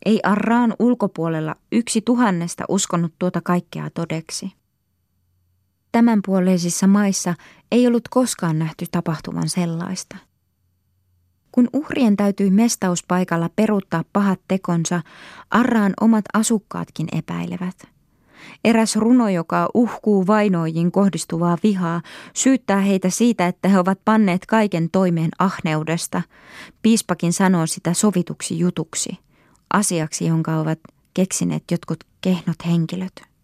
Speaker 1: ei Arraan ulkopuolella yksi tuhannesta uskonut tuota kaikkea todeksi. Tämänpuoleisissa maissa ei ollut koskaan nähty tapahtuvan sellaista. Kun uhrien täytyi mestauspaikalla peruuttaa pahat tekonsa, Arraan omat asukkaatkin epäilevät. Eräs runo, joka uhkuu vainoihin kohdistuvaa vihaa, syyttää heitä siitä, että he ovat panneet kaiken toimeen ahneudesta. Piispakin sanoo sitä sovituksi jutuksi, asiaksi, jonka ovat keksineet jotkut kehnot henkilöt.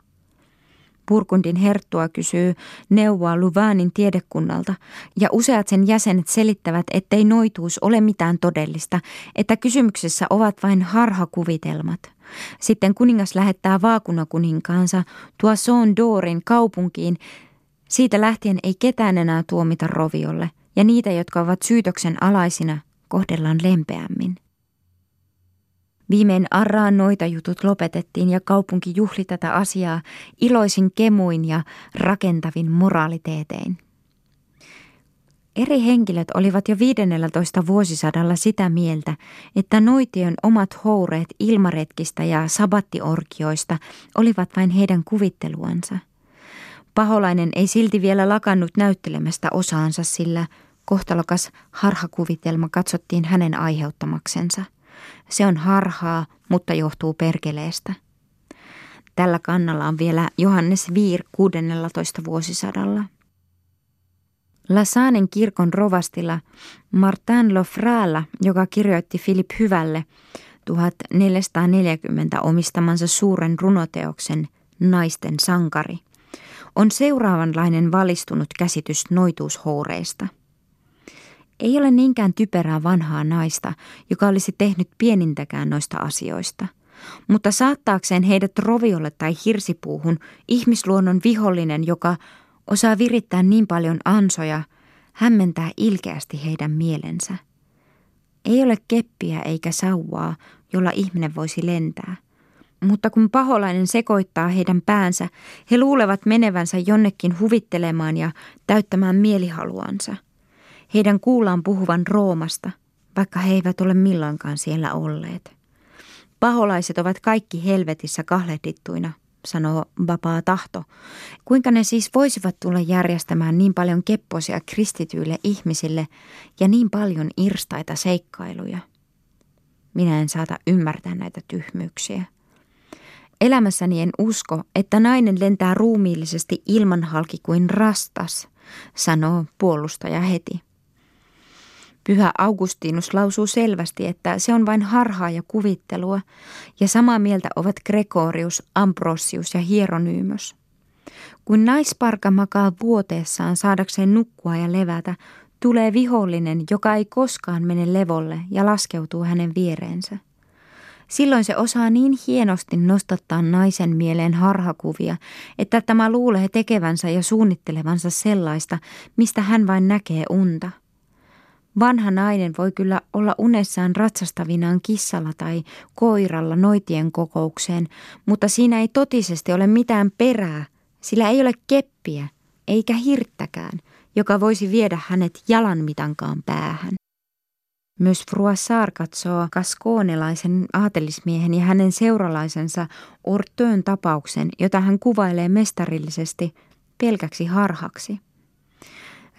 Speaker 1: Purkundin herttua kysyy neuvoa Luvanin tiedekunnalta, ja useat sen jäsenet selittävät, ettei noituus ole mitään todellista, että kysymyksessä ovat vain harhakuvitelmat. Sitten kuningas lähettää vaakunakuninkaansa Tuason Doorin kaupunkiin. Siitä lähtien ei ketään enää tuomita roviolle, ja niitä, jotka ovat syytöksen alaisina, kohdellaan lempeämmin. Viimein Arraan noita jutut lopetettiin ja kaupunki juhli tätä asiaa iloisin kemuin ja rakentavin moraaliteetein. Eri henkilöt olivat jo 15 vuosisadalla sitä mieltä, että noition omat houreet ilmaretkistä ja sabattiorkioista olivat vain heidän kuvitteluansa. Paholainen ei silti vielä lakannut näyttelemästä osaansa, sillä kohtalokas harhakuvitelma katsottiin hänen aiheuttamaksensa. Se on harhaa, mutta johtuu perkeleestä. Tällä kannalla on vielä Johannes Viir 16 vuosisadalla. Lasaanen kirkon rovastilla Martin Lofrala, joka kirjoitti Philip Hyvälle 1440 omistamansa suuren runoteoksen Naisten sankari, on seuraavanlainen valistunut käsitys noituushoureista – ei ole niinkään typerää vanhaa naista, joka olisi tehnyt pienintäkään noista asioista. Mutta saattaakseen heidät roviolle tai hirsipuuhun ihmisluonnon vihollinen, joka osaa virittää niin paljon ansoja, hämmentää ilkeästi heidän mielensä. Ei ole keppiä eikä sauvaa, jolla ihminen voisi lentää. Mutta kun paholainen sekoittaa heidän päänsä, he luulevat menevänsä jonnekin huvittelemaan ja täyttämään mielihaluansa – heidän kuullaan puhuvan Roomasta, vaikka he eivät ole milloinkaan siellä olleet. Paholaiset ovat kaikki helvetissä kahlehdittuina, sanoo vapaa tahto. Kuinka ne siis voisivat tulla järjestämään niin paljon kepposia kristityille ihmisille ja niin paljon irstaita seikkailuja? Minä en saata ymmärtää näitä tyhmyyksiä. Elämässäni en usko, että nainen lentää ruumiillisesti ilman halki kuin rastas, sanoo puolustaja heti. Pyhä Augustinus lausuu selvästi, että se on vain harhaa ja kuvittelua, ja samaa mieltä ovat Gregorius, Ambrosius ja Hieronymos. Kun naisparka makaa vuoteessaan saadakseen nukkua ja levätä, tulee vihollinen, joka ei koskaan mene levolle ja laskeutuu hänen viereensä. Silloin se osaa niin hienosti nostattaa naisen mieleen harhakuvia, että tämä luulee tekevänsä ja suunnittelevansa sellaista, mistä hän vain näkee unta – Vanha nainen voi kyllä olla unessaan ratsastavinaan kissalla tai koiralla noitien kokoukseen, mutta siinä ei totisesti ole mitään perää, sillä ei ole keppiä eikä hirttäkään, joka voisi viedä hänet jalanmitankaan päähän. Myös Fruassar katsoo kaskoonelaisen aatelismiehen ja hänen seuralaisensa Ortöön tapauksen, jota hän kuvailee mestarillisesti pelkäksi harhaksi.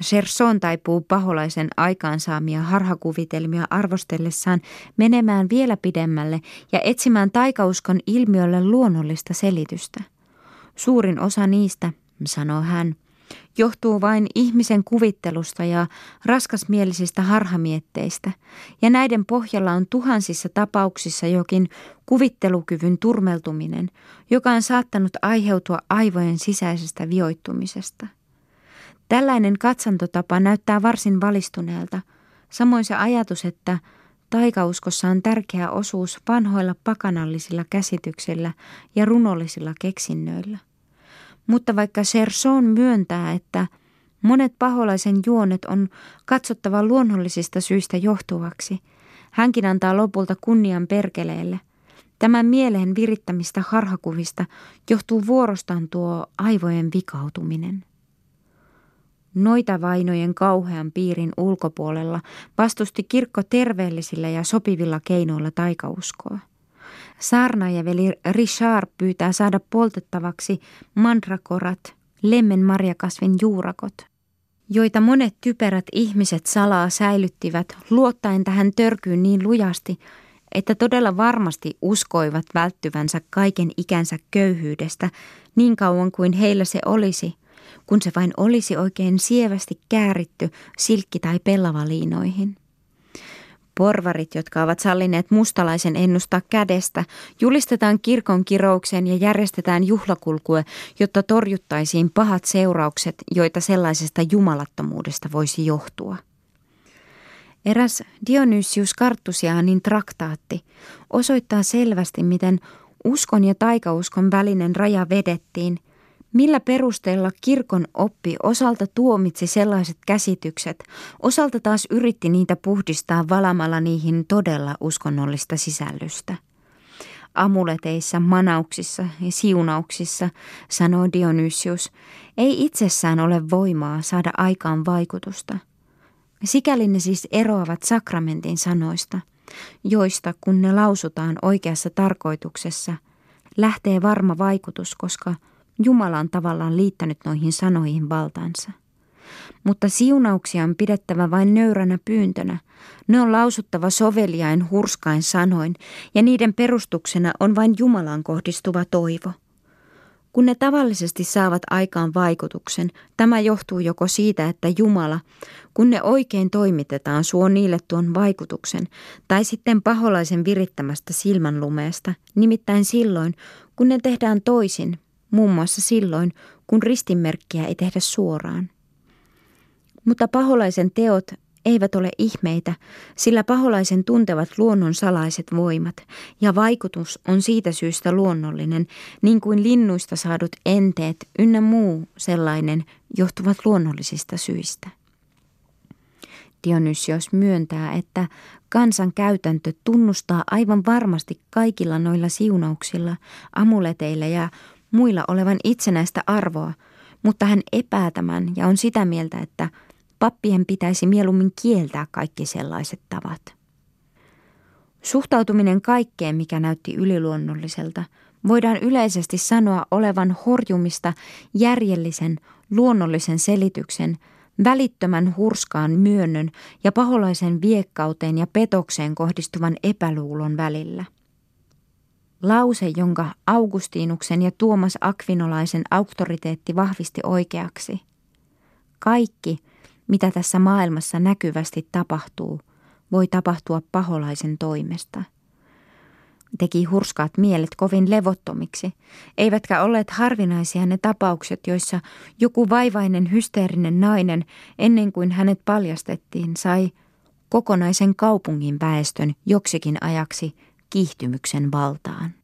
Speaker 1: Cherson taipuu paholaisen aikaansaamia harhakuvitelmia arvostellessaan menemään vielä pidemmälle ja etsimään taikauskon ilmiölle luonnollista selitystä. Suurin osa niistä, sanoo hän, johtuu vain ihmisen kuvittelusta ja raskasmielisistä harhamietteistä, ja näiden pohjalla on tuhansissa tapauksissa jokin kuvittelukyvyn turmeltuminen, joka on saattanut aiheutua aivojen sisäisestä vioittumisesta – Tällainen katsantotapa näyttää varsin valistuneelta, samoin se ajatus, että taikauskossa on tärkeä osuus vanhoilla pakanallisilla käsityksillä ja runollisilla keksinnöillä. Mutta vaikka Serson myöntää, että monet paholaisen juonet on katsottava luonnollisista syistä johtuvaksi, hänkin antaa lopulta kunnian perkeleelle. Tämän mielen virittämistä harhakuvista johtuu vuorostaan tuo aivojen vikautuminen. Noita vainojen kauhean piirin ulkopuolella vastusti kirkko terveellisillä ja sopivilla keinoilla taikauskoa. Saarnaajaveli Richard pyytää saada poltettavaksi mandrakorat, lemmen marjakasvin juurakot, joita monet typerät ihmiset salaa säilyttivät luottaen tähän törkyyn niin lujasti, että todella varmasti uskoivat välttyvänsä kaiken ikänsä köyhyydestä niin kauan kuin heillä se olisi, kun se vain olisi oikein sievästi kääritty silkki- tai pellavaliinoihin. Porvarit, jotka ovat sallineet mustalaisen ennustaa kädestä, julistetaan kirkon kiroukseen ja järjestetään juhlakulkue, jotta torjuttaisiin pahat seuraukset, joita sellaisesta jumalattomuudesta voisi johtua. Eräs Dionysius Karttusiaanin traktaatti osoittaa selvästi, miten uskon ja taikauskon välinen raja vedettiin – Millä perusteella kirkon oppi osalta tuomitsi sellaiset käsitykset, osalta taas yritti niitä puhdistaa valamalla niihin todella uskonnollista sisällystä? Amuleteissa, manauksissa ja siunauksissa, sanoo Dionysius, ei itsessään ole voimaa saada aikaan vaikutusta. Sikäli ne siis eroavat sakramentin sanoista, joista kun ne lausutaan oikeassa tarkoituksessa, lähtee varma vaikutus, koska – Jumala on tavallaan liittänyt noihin sanoihin valtansa. Mutta siunauksia on pidettävä vain nöyränä pyyntönä. Ne on lausuttava soveliain hurskain sanoin, ja niiden perustuksena on vain Jumalaan kohdistuva toivo. Kun ne tavallisesti saavat aikaan vaikutuksen, tämä johtuu joko siitä, että Jumala, kun ne oikein toimitetaan, suo niille tuon vaikutuksen, tai sitten paholaisen virittämästä silmänlumeesta, nimittäin silloin, kun ne tehdään toisin, muun muassa silloin, kun ristinmerkkiä ei tehdä suoraan. Mutta paholaisen teot eivät ole ihmeitä, sillä paholaisen tuntevat luonnon salaiset voimat, ja vaikutus on siitä syystä luonnollinen, niin kuin linnuista saadut enteet ynnä muu sellainen johtuvat luonnollisista syistä. Dionysios myöntää, että kansan käytäntö tunnustaa aivan varmasti kaikilla noilla siunauksilla, amuleteilla ja muilla olevan itsenäistä arvoa, mutta hän epää tämän ja on sitä mieltä, että pappien pitäisi mieluummin kieltää kaikki sellaiset tavat. Suhtautuminen kaikkeen, mikä näytti yliluonnolliselta, voidaan yleisesti sanoa olevan horjumista järjellisen, luonnollisen selityksen, välittömän hurskaan myönnön ja paholaisen viekkauteen ja petokseen kohdistuvan epäluulon välillä. Lause, jonka Augustinuksen ja Tuomas Akvinolaisen auktoriteetti vahvisti oikeaksi. Kaikki, mitä tässä maailmassa näkyvästi tapahtuu, voi tapahtua paholaisen toimesta. Teki hurskaat mielet kovin levottomiksi, eivätkä olleet harvinaisia ne tapaukset, joissa joku vaivainen hysteerinen nainen, ennen kuin hänet paljastettiin, sai kokonaisen kaupungin väestön joksikin ajaksi kiihtymyksen valtaan.